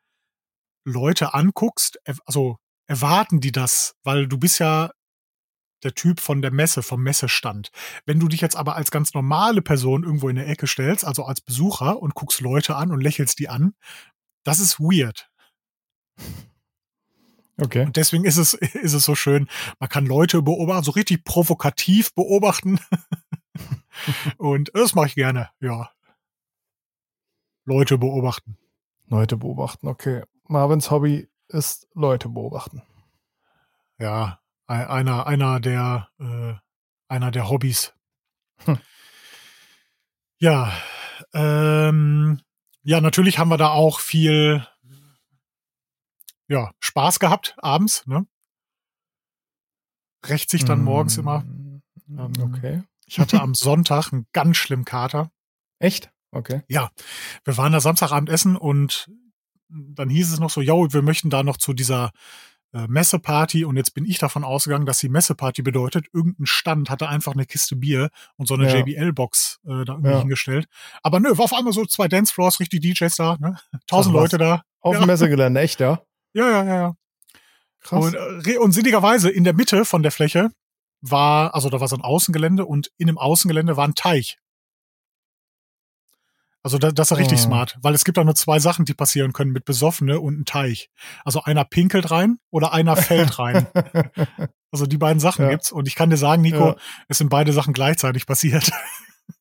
Leute anguckst, also erwarten die das, weil du bist ja der Typ von der Messe, vom Messestand. Wenn du dich jetzt aber als ganz normale Person irgendwo in der Ecke stellst, also als Besucher und guckst Leute an und lächelst die an, das ist weird. Okay. Und deswegen ist es, ist es so schön, man kann Leute beobachten, so richtig provokativ beobachten. und das mache ich gerne, ja. Leute beobachten. Leute beobachten, okay. Marvins Hobby ist Leute beobachten. Ja, einer, einer der, äh, einer der Hobbys. Hm. Ja, ähm, ja, natürlich haben wir da auch viel, ja, Spaß gehabt abends, ne? Rächt sich dann morgens immer. Mm, Ähm, Okay. Ich hatte am Sonntag einen ganz schlimmen Kater. Echt? Okay. Wir waren da Samstagabend essen und dann hieß es noch so, yo, wir möchten da noch zu dieser äh, Messeparty und jetzt bin ich davon ausgegangen, dass die Messeparty bedeutet, irgendein Stand hatte einfach eine Kiste Bier und so eine Ja. JBL-Box äh, da irgendwie Ja. hingestellt. Aber nö, war auf einmal so zwei Dancefloors, richtig DJs da, ne? Tausend. Leute da. Auf Ja. dem Messegelände, echt, ja? Ja, ja, ja, ja. Krass. Und, äh, und sinnigerweise in der Mitte von der Fläche war, also da war so ein Außengelände und in dem Außengelände war ein Teich. Also da, das ist richtig Ah. smart, weil es gibt da nur zwei Sachen, die passieren können mit Besoffene und einem Teich. Also einer pinkelt rein oder einer fällt rein. Also die beiden Sachen Ja. gibt's und ich kann dir sagen, Nico, Ja. es sind beide Sachen gleichzeitig passiert.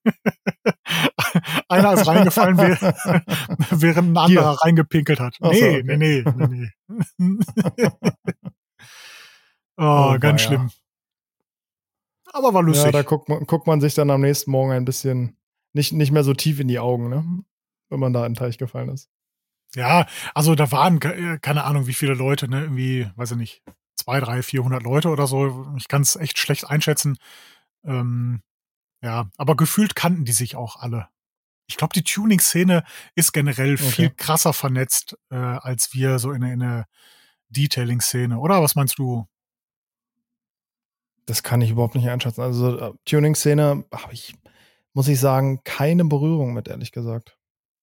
einer ist reingefallen, während, ein anderer reingepinkelt hat. Ach so, nee, okay. nee, nee, nee, nee. oh, Oh, ganz weia. schlimm. Aber war ja, lustig. da guckt man, guckt man sich dann am nächsten Morgen ein bisschen nicht, nicht mehr so tief in die Augen, ne? Wenn man da in den Teich gefallen ist. Ja, also da waren äh, keine Ahnung, wie viele Leute, ne? Irgendwie, weiß ich nicht, zwei, drei, vierhundert Leute oder so. Ich kann es echt schlecht einschätzen. Ähm, ja, aber gefühlt kannten die sich auch alle. Ich glaube, die Tuning-Szene ist generell viel Okay. krasser vernetzt äh, als wir so in, der- in der Detailing-Szene, oder? Was meinst du? Das kann ich überhaupt nicht einschätzen. Also äh, Tuning-Szene habe ich, muss ich sagen, keine Berührung mit, ehrlich gesagt.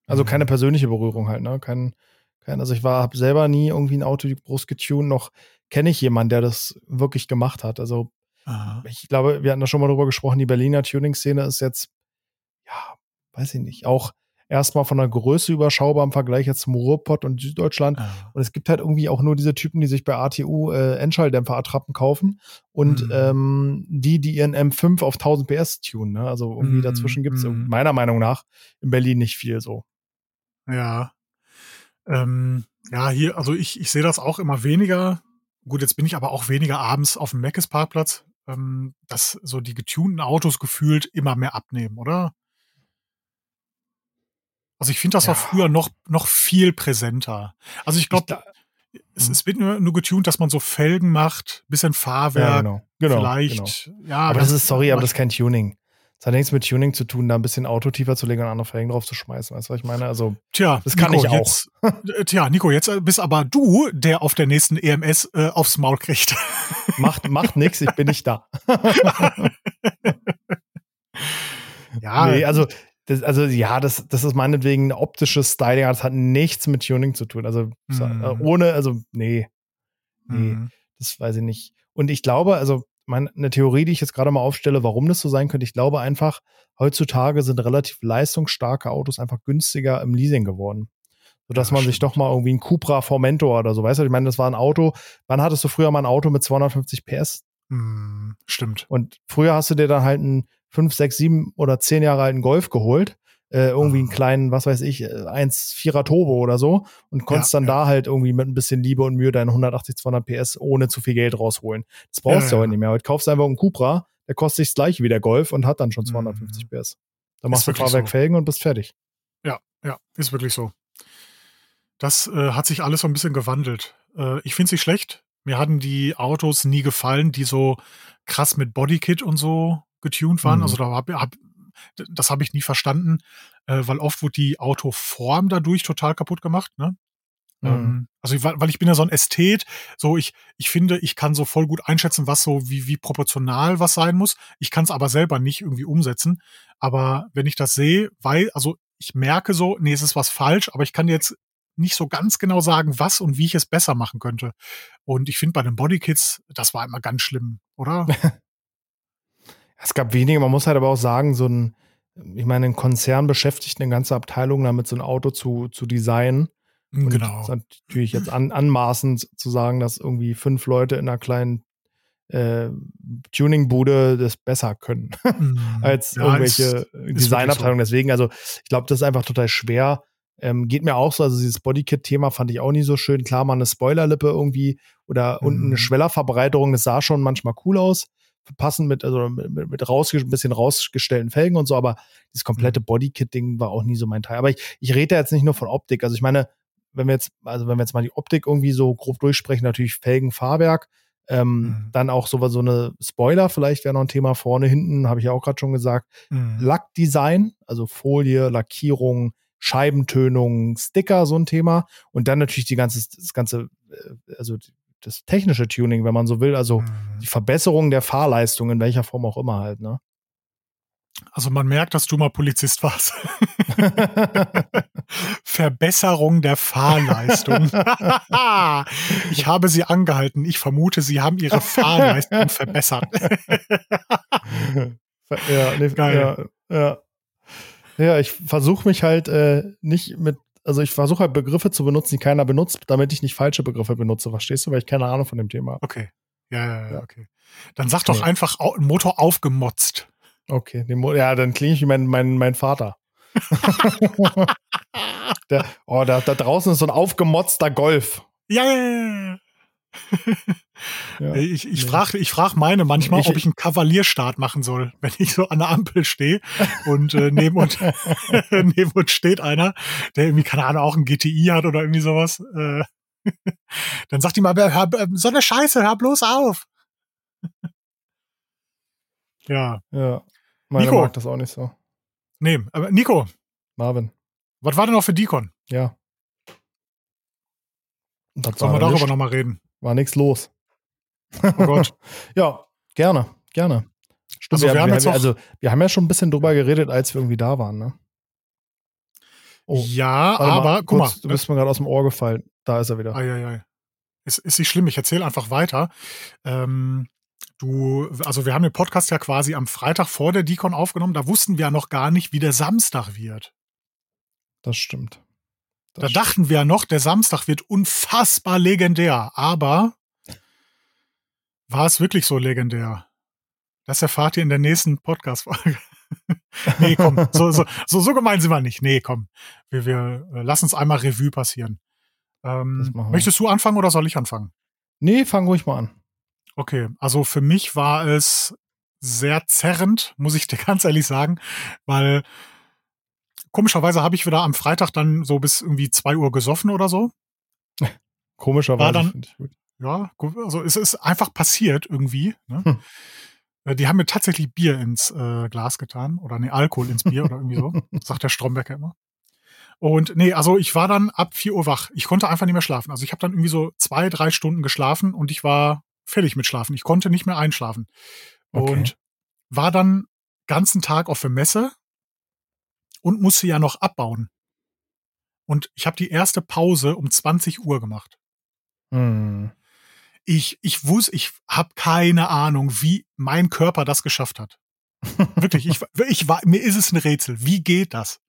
Also Mhm. keine persönliche Berührung halt, ne? Kein, kein, also ich war, habe selber nie irgendwie ein Auto groß getuned, noch kenne ich jemanden, der das wirklich gemacht hat. Also Aha. ich glaube, wir hatten da schon mal drüber gesprochen, die Berliner Tuning-Szene ist jetzt, ja, weiß ich nicht, auch erstmal von der Größe überschaubar im Vergleich jetzt zum Ruhrpott und Süddeutschland. Ah. Und es gibt halt irgendwie auch nur diese Typen, die sich bei ATU äh, Endschalldämpfer-Attrappen kaufen und Mhm. ähm, die, die ihren M5 auf 1000 PS tunen. Ne? Also irgendwie Mhm, dazwischen gibt es mhm. meiner Meinung nach in Berlin nicht viel so. Ja. Ähm, ja, hier, also ich, ich sehe das auch immer weniger. Gut, jetzt bin ich aber auch weniger abends auf dem Meckes Parkplatz, ähm, dass so die getunten Autos gefühlt immer mehr abnehmen, oder? Also ich finde, das war Ja. früher noch, noch viel präsenter. Also ich glaube, es, Mhm. es wird nur, nur getunt, dass man so Felgen macht, bisschen Fahrwerk, ja, genau. genau vielleicht. Genau. Ja, Aber das ist, sorry, aber das ist kein Tuning. Das hat nichts mit Tuning zu tun, da ein bisschen Auto tiefer zu legen und andere Felgen drauf zu schmeißen. Weißt du, was ich meine? Also, tja, das kann Nico, ich auch. Jetzt, äh, tja, Nico, jetzt bist aber du, der auf der nächsten EMS äh, aufs Maul kriegt. Macht, macht nix, ich bin nicht da. ja. Nee, also, das, also ja, das, das ist meinetwegen ein optisches Styling, aber das hat nichts mit Tuning zu tun. Also Mhm. äh, ohne, also nee, nee, Mhm. das weiß ich nicht. Und ich glaube, also meine eine Theorie, die ich jetzt gerade mal aufstelle, warum das so sein könnte, ich glaube einfach, heutzutage sind relativ leistungsstarke Autos einfach günstiger im Leasing geworden. Sodass Ja, man sich stimmt. doch mal irgendwie ein Cupra Formentor oder so, weißt du, ich meine, das war ein Auto, wann hattest du früher mal ein Auto mit 250 PS? Mhm. Stimmt. Und früher hast du dir dann halt einen 5, 6, 7 oder 10 Jahre alten Golf geholt. Äh, irgendwie einen Ah. kleinen, was weiß ich, äh, 1,4er Turbo oder so und konntest Ja, dann ja. da halt irgendwie mit ein bisschen Liebe und Mühe deine 180, 200 PS ohne zu viel Geld rausholen. Das brauchst du ja. heute nicht mehr. Heute kaufst du einfach einen Cupra, der kostet sich das gleiche wie der Golf und hat dann schon 250 Mhm. PS. Da machst du wirklich Fahrwerk, so. Und bist fertig. Ja, ja, ist wirklich so. Das äh, hat sich alles so ein bisschen gewandelt. Äh, ich finde es nicht schlecht. Mir hatten die Autos nie gefallen, die so krass mit Bodykit und so getuned waren. Mhm. Also da hab, hab, das habe ich nie verstanden, äh, weil oft wurde die Autoform dadurch total kaputt gemacht. Ne? Mhm. Ähm, also weil, weil ich bin ja so ein Ästhet, so ich, ich finde, ich kann so voll gut einschätzen, was so wie, wie proportional was sein muss. Ich kann es aber selber nicht irgendwie umsetzen. Aber wenn ich das sehe, weil, also ich merke so, nee, es ist was falsch, aber ich kann jetzt nicht so ganz genau sagen, was und wie ich es besser machen könnte. Und ich finde bei den Bodykits, das war immer ganz schlimm, oder? Es gab wenige, man muss halt aber auch sagen, so ein, ich meine, ein Konzern beschäftigt eine ganze Abteilung damit, so ein Auto zu, zu designen. Und genau. Es ist natürlich jetzt an, anmaßend zu sagen, dass irgendwie fünf Leute in einer kleinen äh, Tuningbude das besser können Mhm. als Ja, irgendwelche Designabteilungen. Deswegen, also ich glaube, das ist einfach total schwer. Ähm, geht mir auch so, also dieses Bodykit-Thema fand ich auch nie so schön. Klar, mal eine Spoilerlippe irgendwie oder unten Mhm. eine Schwellerverbreiterung, das sah schon manchmal cool aus. Passend mit, also mit, mit, rausge ein bisschen rausgestellten Felgen und so, aber dieses komplette Bodykit-Ding war auch nie so mein Teil. Aber ich, ich rede jetzt nicht nur von Optik. Also ich meine, wenn wir jetzt, also wenn wir jetzt mal die Optik irgendwie so grob durchsprechen, natürlich Felgen, Fahrwerk, ähm, Mhm. dann auch so, so eine Spoiler, vielleicht wäre noch ein Thema vorne, hinten, habe ich ja auch gerade schon gesagt. Mhm. Lackdesign, also Folie, Lackierung, Scheibentönung, Sticker, so ein Thema. Und dann natürlich die ganze, das ganze, äh, also das technische Tuning, wenn man so will, also Mhm. die Verbesserung der Fahrleistung, in welcher Form auch immer halt, ne? Also man merkt, dass du mal Polizist warst. Verbesserung der Fahrleistung. ich habe sie angehalten. Ich vermute, sie haben ihre Fahrleistung verbessert. ja, nee, Geil. ja, ja. Ja, ich versuche mich halt äh, nicht mit, also ich versuche halt Begriffe zu benutzen, die keiner benutzt, damit ich nicht falsche Begriffe benutze, verstehst du? Weil ich keine Ahnung von dem Thema. Okay. Ja, ja, ja, okay. Dann sag doch Nee. einfach Motor aufgemotzt. Okay, ja, dann klinge ich wie mein, mein, mein Vater. Der, oh, da, da draußen ist so ein aufgemotzter Golf. Ja, ja, ja, Ja. Ich, ich frage ich frag meine manchmal, Ich- ob ich einen Kavalierstart machen soll, wenn ich so an der Ampel stehe und äh, neben, uns, neben uns steht einer, der irgendwie, keine Ahnung, auch ein GTI hat oder irgendwie sowas. Äh, dann sagt die mal, hör, hör, so eine Scheiße, hör bloß auf. ja, Ja. Meine Nico. mag das auch nicht so. nee, aber Nico, Marvin. was war denn noch für Deacon? Ja. Das Sollen wir darüber nochmal reden? War nichts los. Oh Gott. Ja, gerne, gerne. Stimmt, Also wir haben wir, jetzt noch- also wir haben ja schon ein bisschen drüber geredet, als wir irgendwie da waren, ne? Oh, ja, aber mal, guck kurz, mal. du bist mir gerade aus dem Ohr gefallen. Da ist er wieder. Eieiei. Ist, ist nicht schlimm, ich erzähle einfach weiter. Ähm, du, also wir haben den Podcast ja quasi am Freitag vor der Decon aufgenommen. Da wussten wir ja noch gar nicht, wie der Samstag wird. Das stimmt. Das Da dachten wir ja noch, der Samstag wird unfassbar legendär. Aber war es wirklich so legendär? Das erfahrt ihr in der nächsten Podcast-Folge. nee, komm, so, so, so, so gemein sind wir nicht. Nee, komm. Wir, wir äh, lassen uns einmal Revue passieren. Ähm, möchtest du anfangen oder soll ich anfangen? Nee, fang ruhig mal an. Okay, also für mich war es sehr zerrend, muss ich dir ganz ehrlich sagen, weil komischerweise habe ich wieder am Freitag dann so bis irgendwie zwei Uhr gesoffen oder so. Komischerweise dann-. Ja, also es ist einfach passiert irgendwie. Ne? Hm. Äh, die haben mir tatsächlich Bier ins äh, Glas getan oder nee, Alkohol ins Bier oder irgendwie so, sagt der Stromberger immer. Und nee, also ich war dann ab 4 Uhr wach. Ich konnte einfach nicht mehr schlafen. Also ich habe dann irgendwie so zwei, drei Stunden geschlafen und ich war fertig mit Schlafen. Ich konnte nicht mehr einschlafen. Okay. Und war dann ganzen Tag auf der Messe und musste ja noch abbauen. Und ich habe die erste Pause um 20 Uhr gemacht. Hm. Ich, ich wusste, ich habe keine Ahnung, wie mein Körper das geschafft hat. Wirklich, ich, ich war, mir ist es ein Rätsel. Wie geht das?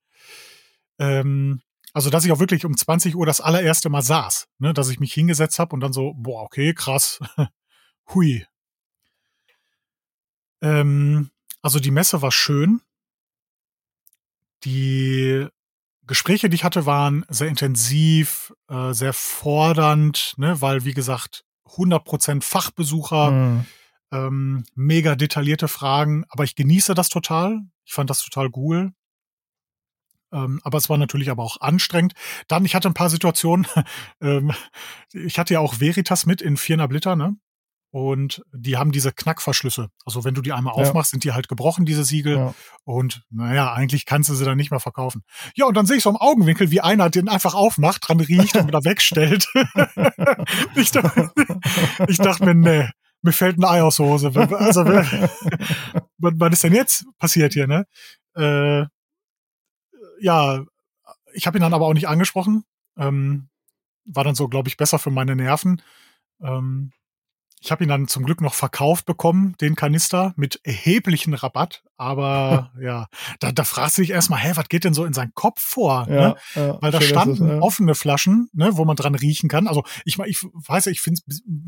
Ähm, also, dass ich auch wirklich um 20 Uhr das allererste Mal saß, ne, dass ich mich hingesetzt habe und dann so, boah, okay, krass, hui. Ähm, also die Messe war schön. Die Gespräche, die ich hatte, waren sehr intensiv, äh, sehr fordernd, ne, weil, wie gesagt, 100% Fachbesucher, mhm. ähm, mega detaillierte Fragen, aber ich genieße das total. Ich fand das total cool. Ähm, aber es war natürlich aber auch anstrengend. Dann, ich hatte ein paar Situationen, ähm, ich hatte ja auch Veritas mit in 400 Liter, ne? Und die haben diese Knackverschlüsse. Also wenn du die einmal ja. aufmachst, sind die halt gebrochen, diese Siegel. Ja. Und naja, eigentlich kannst du sie dann nicht mehr verkaufen. Ja, und dann sehe ich so im Augenwinkel, wie einer den einfach aufmacht, dran riecht und wieder wegstellt. ich, dachte, ich dachte mir, nee, mir fällt ein Ei aus der Hose. Also, was ist denn jetzt passiert hier, ne? Äh, ja, ich habe ihn dann aber auch nicht angesprochen. Ähm, war dann so, glaube ich, besser für meine Nerven. Ähm, ich habe ihn dann zum Glück noch verkauft bekommen, den Kanister, mit erheblichen Rabatt. Aber ja, da, da fragst du dich erstmal, hä, was geht denn so in seinen Kopf vor? Ja, ne? ja, Weil da standen ja. offene Flaschen, ne, wo man dran riechen kann. Also ich, ich weiß ja, ich finde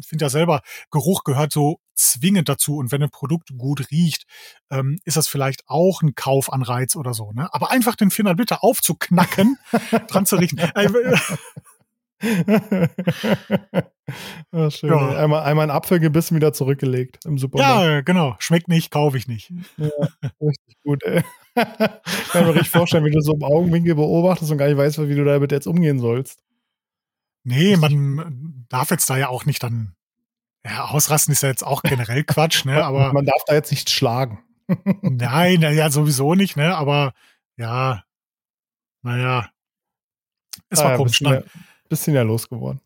find ja selber, Geruch gehört so zwingend dazu. Und wenn ein Produkt gut riecht, ähm, ist das vielleicht auch ein Kaufanreiz oder so. Ne? Aber einfach den 400 Liter aufzuknacken, dran zu riechen. Oh, schön. Ja. Einmal, einmal einen Apfel gebissen, wieder zurückgelegt im Supermarkt. Ja, genau. Schmeckt nicht, kaufe ich nicht. Ja, richtig gut, ey. Kann mir richtig vorstellen, wie du so im Augenwinkel beobachtest und gar nicht weißt, wie du damit jetzt umgehen sollst. Nee, man darf jetzt da ja auch nicht dann. Ja, ausrasten ist ja jetzt auch generell Quatsch, ne? Aber. Man darf da jetzt nicht schlagen. Nein, ja, sowieso nicht, ne? Aber ja, naja. Es war ah, komisch. Ne? bisschen ja losgeworden.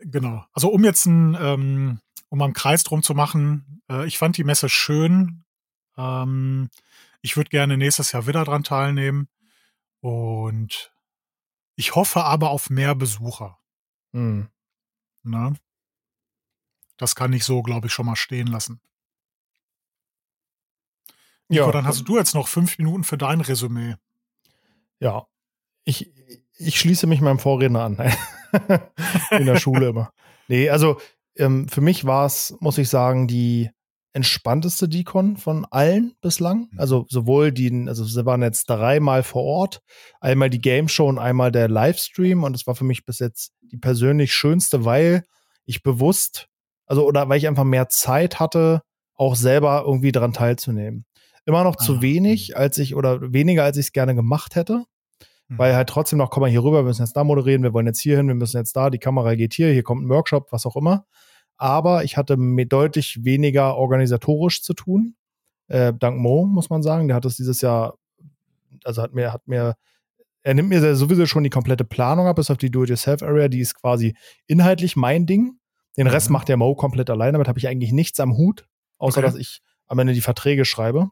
Genau. Also um jetzt ein, ähm, um einen Kreis drum zu machen, äh, ich fand die Messe schön. Ähm, ich würde gerne nächstes Jahr wieder dran teilnehmen. Und ich hoffe aber auf mehr Besucher. Hm. Na? Das kann ich so, glaube ich, schon mal stehen lassen. Nico, ja, dann hast du jetzt noch fünf Minuten für dein Resümee. Ja, ich, ich schließe mich meinem Vorredner an. In der Schule immer. Nee, also ähm, für mich war es, muss ich sagen, die entspannteste Decon von allen bislang. Mhm. Also sowohl die, also sie waren jetzt dreimal vor Ort, einmal die Game Show und einmal der Livestream und es war für mich bis jetzt die persönlich schönste, weil ich bewusst, also oder weil ich einfach mehr Zeit hatte, auch selber irgendwie daran teilzunehmen. Immer noch ah, zu wenig, mhm. als ich oder weniger als ich es gerne gemacht hätte. Mhm. Weil halt trotzdem noch, komm mal hier rüber, wir müssen jetzt da moderieren, wir wollen jetzt hier hin, wir müssen jetzt da, die Kamera geht hier, hier kommt ein Workshop, was auch immer. Aber ich hatte mit deutlich weniger organisatorisch zu tun. Äh, dank Mo, muss man sagen. Der hat es dieses Jahr, also hat mir, hat mir, er nimmt mir sowieso schon die komplette Planung ab, bis auf die Do-it-yourself-Area, die ist quasi inhaltlich mein Ding. Den Rest mhm. macht der Mo komplett alleine. Damit habe ich eigentlich nichts am Hut, außer okay. dass ich am Ende die Verträge schreibe.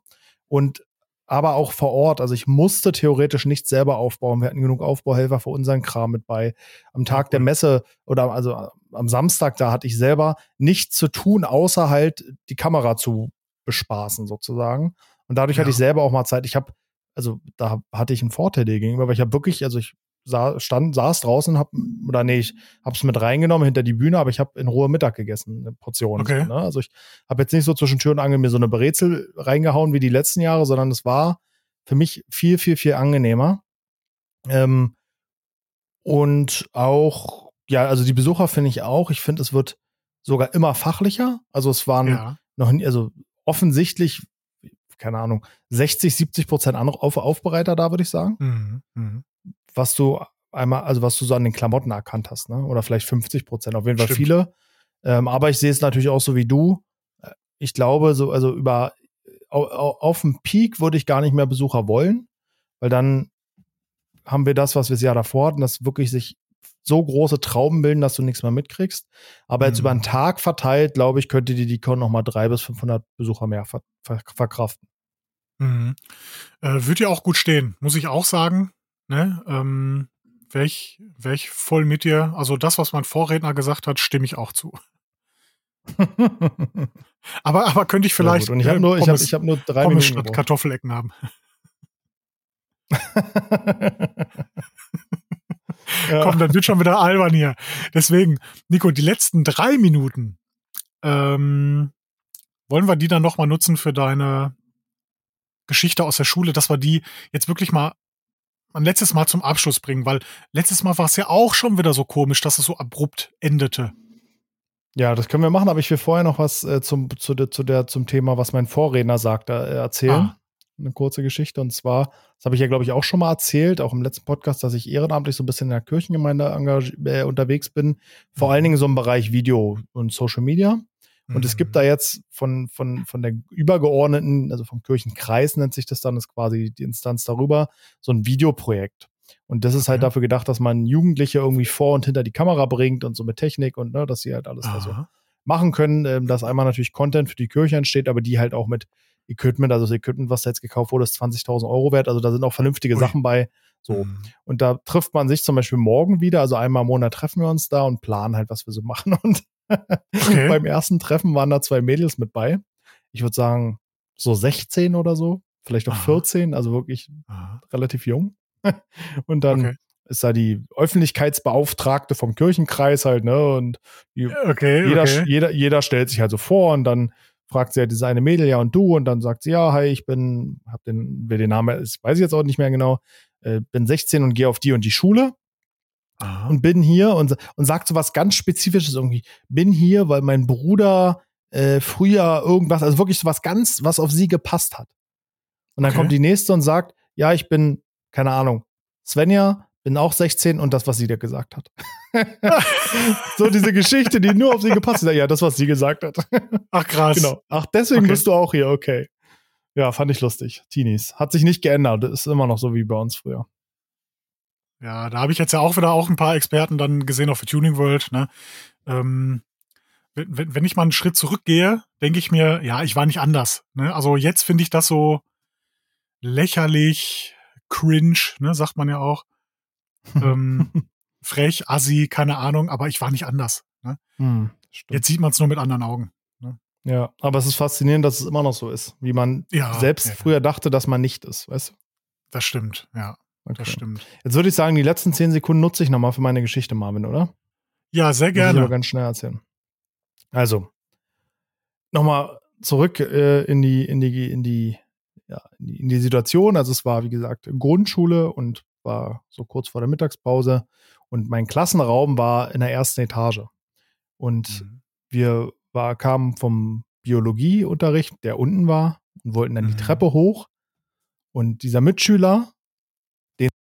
Und aber auch vor Ort. Also ich musste theoretisch nicht selber aufbauen. Wir hatten genug Aufbauhelfer für unseren Kram mit bei. Am Tag der Messe oder also am Samstag, da hatte ich selber nichts zu tun, außer halt die Kamera zu bespaßen sozusagen. Und dadurch ja. hatte ich selber auch mal Zeit. Ich habe, also da hatte ich einen Vorteil gegenüber, weil ich habe wirklich, also ich sa stand, saß draußen, hab, oder nee, ich hab's mit reingenommen hinter die Bühne, aber ich habe in Ruhe Mittag gegessen, eine Portion. Okay. ne? Also ich habe jetzt nicht so zwischen Tür und Angel mir so eine Brezel reingehauen wie die letzten Jahre, sondern es war für mich viel, viel, viel angenehmer. Ähm, und auch, ja, also die Besucher finde ich auch. Ich finde, es wird sogar immer fachlicher. Also es waren ja. noch, also offensichtlich, keine Ahnung, 60, 70 Prozent Auf Aufbereiter da, würde ich sagen. Mhm. Mhm was du einmal, also was du so an den Klamotten erkannt hast, ne? Oder vielleicht 50 Prozent, auf jeden Fall Stimmt. viele. Ähm, aber ich sehe es natürlich auch so wie du. Äh, ich glaube, so, also über auf dem Peak würde ich gar nicht mehr Besucher wollen, weil dann haben wir das, was wir das Jahr davor hatten, dass wirklich sich so große Trauben bilden, dass du nichts mehr mitkriegst. Aber mhm. jetzt über einen mhm. Tag verteilt, glaube ich, könnte die Con noch mal drei bis 500 Besucher mehr ver ver verkraften. Mhm. Äh, Würde ja auch gut stehen, muss ich auch sagen. Ne? Ähm, Wäre ich, wär ich voll mit dir. Also das, was mein Vorredner gesagt hat, stimme ich auch zu. aber, aber könnte ich vielleicht. Ja, und ich habe nur, ich hab, ich hab nur drei Pommes Minuten. Kartoffelecken haben. ja. Komm, dann wird schon wieder albern hier. Deswegen, Nico, die letzten drei Minuten, ähm, wollen wir die dann nochmal nutzen für deine Geschichte aus der Schule, dass wir die jetzt wirklich mal ein letztes Mal zum Abschluss bringen, weil letztes Mal war es ja auch schon wieder so komisch, dass es so abrupt endete. Ja, das können wir machen, aber ich will vorher noch was äh, zum, zu, der, zu der, zum Thema, was mein Vorredner sagte, äh, erzählen. Ah. Eine kurze Geschichte. Und zwar, das habe ich ja, glaube ich, auch schon mal erzählt, auch im letzten Podcast, dass ich ehrenamtlich so ein bisschen in der Kirchengemeinde äh, unterwegs bin. Vor mhm. allen Dingen so im Bereich Video und Social Media. Und es gibt da mhm. jetzt von, von, von der übergeordneten, also vom Kirchenkreis nennt sich das dann, ist quasi die Instanz darüber, so ein Videoprojekt. Und das ist halt dafür gedacht, dass man Jugendliche irgendwie vor und hinter die Kamera bringt und so mit Technik und ne, dass sie halt alles Aha. da so machen können, ähm, dass einmal natürlich Content für die Kirche entsteht, aber die halt auch mit Equipment, also das Equipment, was da jetzt gekauft wurde, ist 20.000 Euro wert. Also da sind auch vernünftige Ui. Sachen bei. So. Mhm. Und da trifft man sich zum Beispiel morgen wieder, also einmal im Monat treffen wir uns da und planen halt, was wir so machen. Und okay. beim ersten Treffen waren da zwei Mädels mit bei. Ich würde sagen, so 16 oder so, vielleicht auch Aha. 14, also wirklich Aha. relativ jung. und dann okay. ist da die Öffentlichkeitsbeauftragte vom Kirchenkreis halt, ne? Und die, okay, jeder. Jeder, jeder stellt sich halt so vor und dann fragt sie ja diese eine Mädel, ja und du, und dann sagt sie, ja, hi, ich bin, hab den, wer den Namen ist, weiß ich jetzt auch nicht mehr genau, äh, bin 16 und gehe auf die und die Schule. Aha. Und bin hier und, und sagt so was ganz Spezifisches irgendwie. Bin hier, weil mein Bruder äh, früher irgendwas, also wirklich so was ganz, was auf sie gepasst hat. Und dann okay. kommt die nächste und sagt, ja, ich bin, keine Ahnung, Svenja, bin auch 16 und das, was sie dir gesagt hat. so diese Geschichte, die nur auf sie gepasst hat. Ja, das, was sie gesagt hat. Ach krass. Genau. Ach, deswegen okay. bist du auch hier, okay. Ja, fand ich lustig. Teenies. Hat sich nicht geändert. Ist immer noch so wie bei uns früher. Ja, da habe ich jetzt ja auch wieder auch ein paar Experten dann gesehen auf der Tuning World. Ne? Ähm, wenn, wenn ich mal einen Schritt zurückgehe, denke ich mir, ja, ich war nicht anders. Ne? Also jetzt finde ich das so lächerlich, cringe, ne, sagt man ja auch. ähm, frech, assi, keine Ahnung, aber ich war nicht anders. Ne? Hm, jetzt sieht man es nur mit anderen Augen. Ne? Ja, aber es ist faszinierend, dass es immer noch so ist, wie man ja, selbst ja. früher dachte, dass man nicht ist, weißt du? Das stimmt, ja. Okay. Das stimmt. Jetzt würde ich sagen, die letzten zehn Sekunden nutze ich nochmal für meine Geschichte, Marvin, oder? Ja, sehr gerne. Muss ich aber ganz schnell erzählen. Also, nochmal zurück äh, in die, in die, in die, ja, in die, in die Situation. Also es war, wie gesagt, Grundschule und war so kurz vor der Mittagspause. Und mein Klassenraum war in der ersten Etage. Und mhm. wir war, kamen vom Biologieunterricht, der unten war, und wollten dann mhm. die Treppe hoch. Und dieser Mitschüler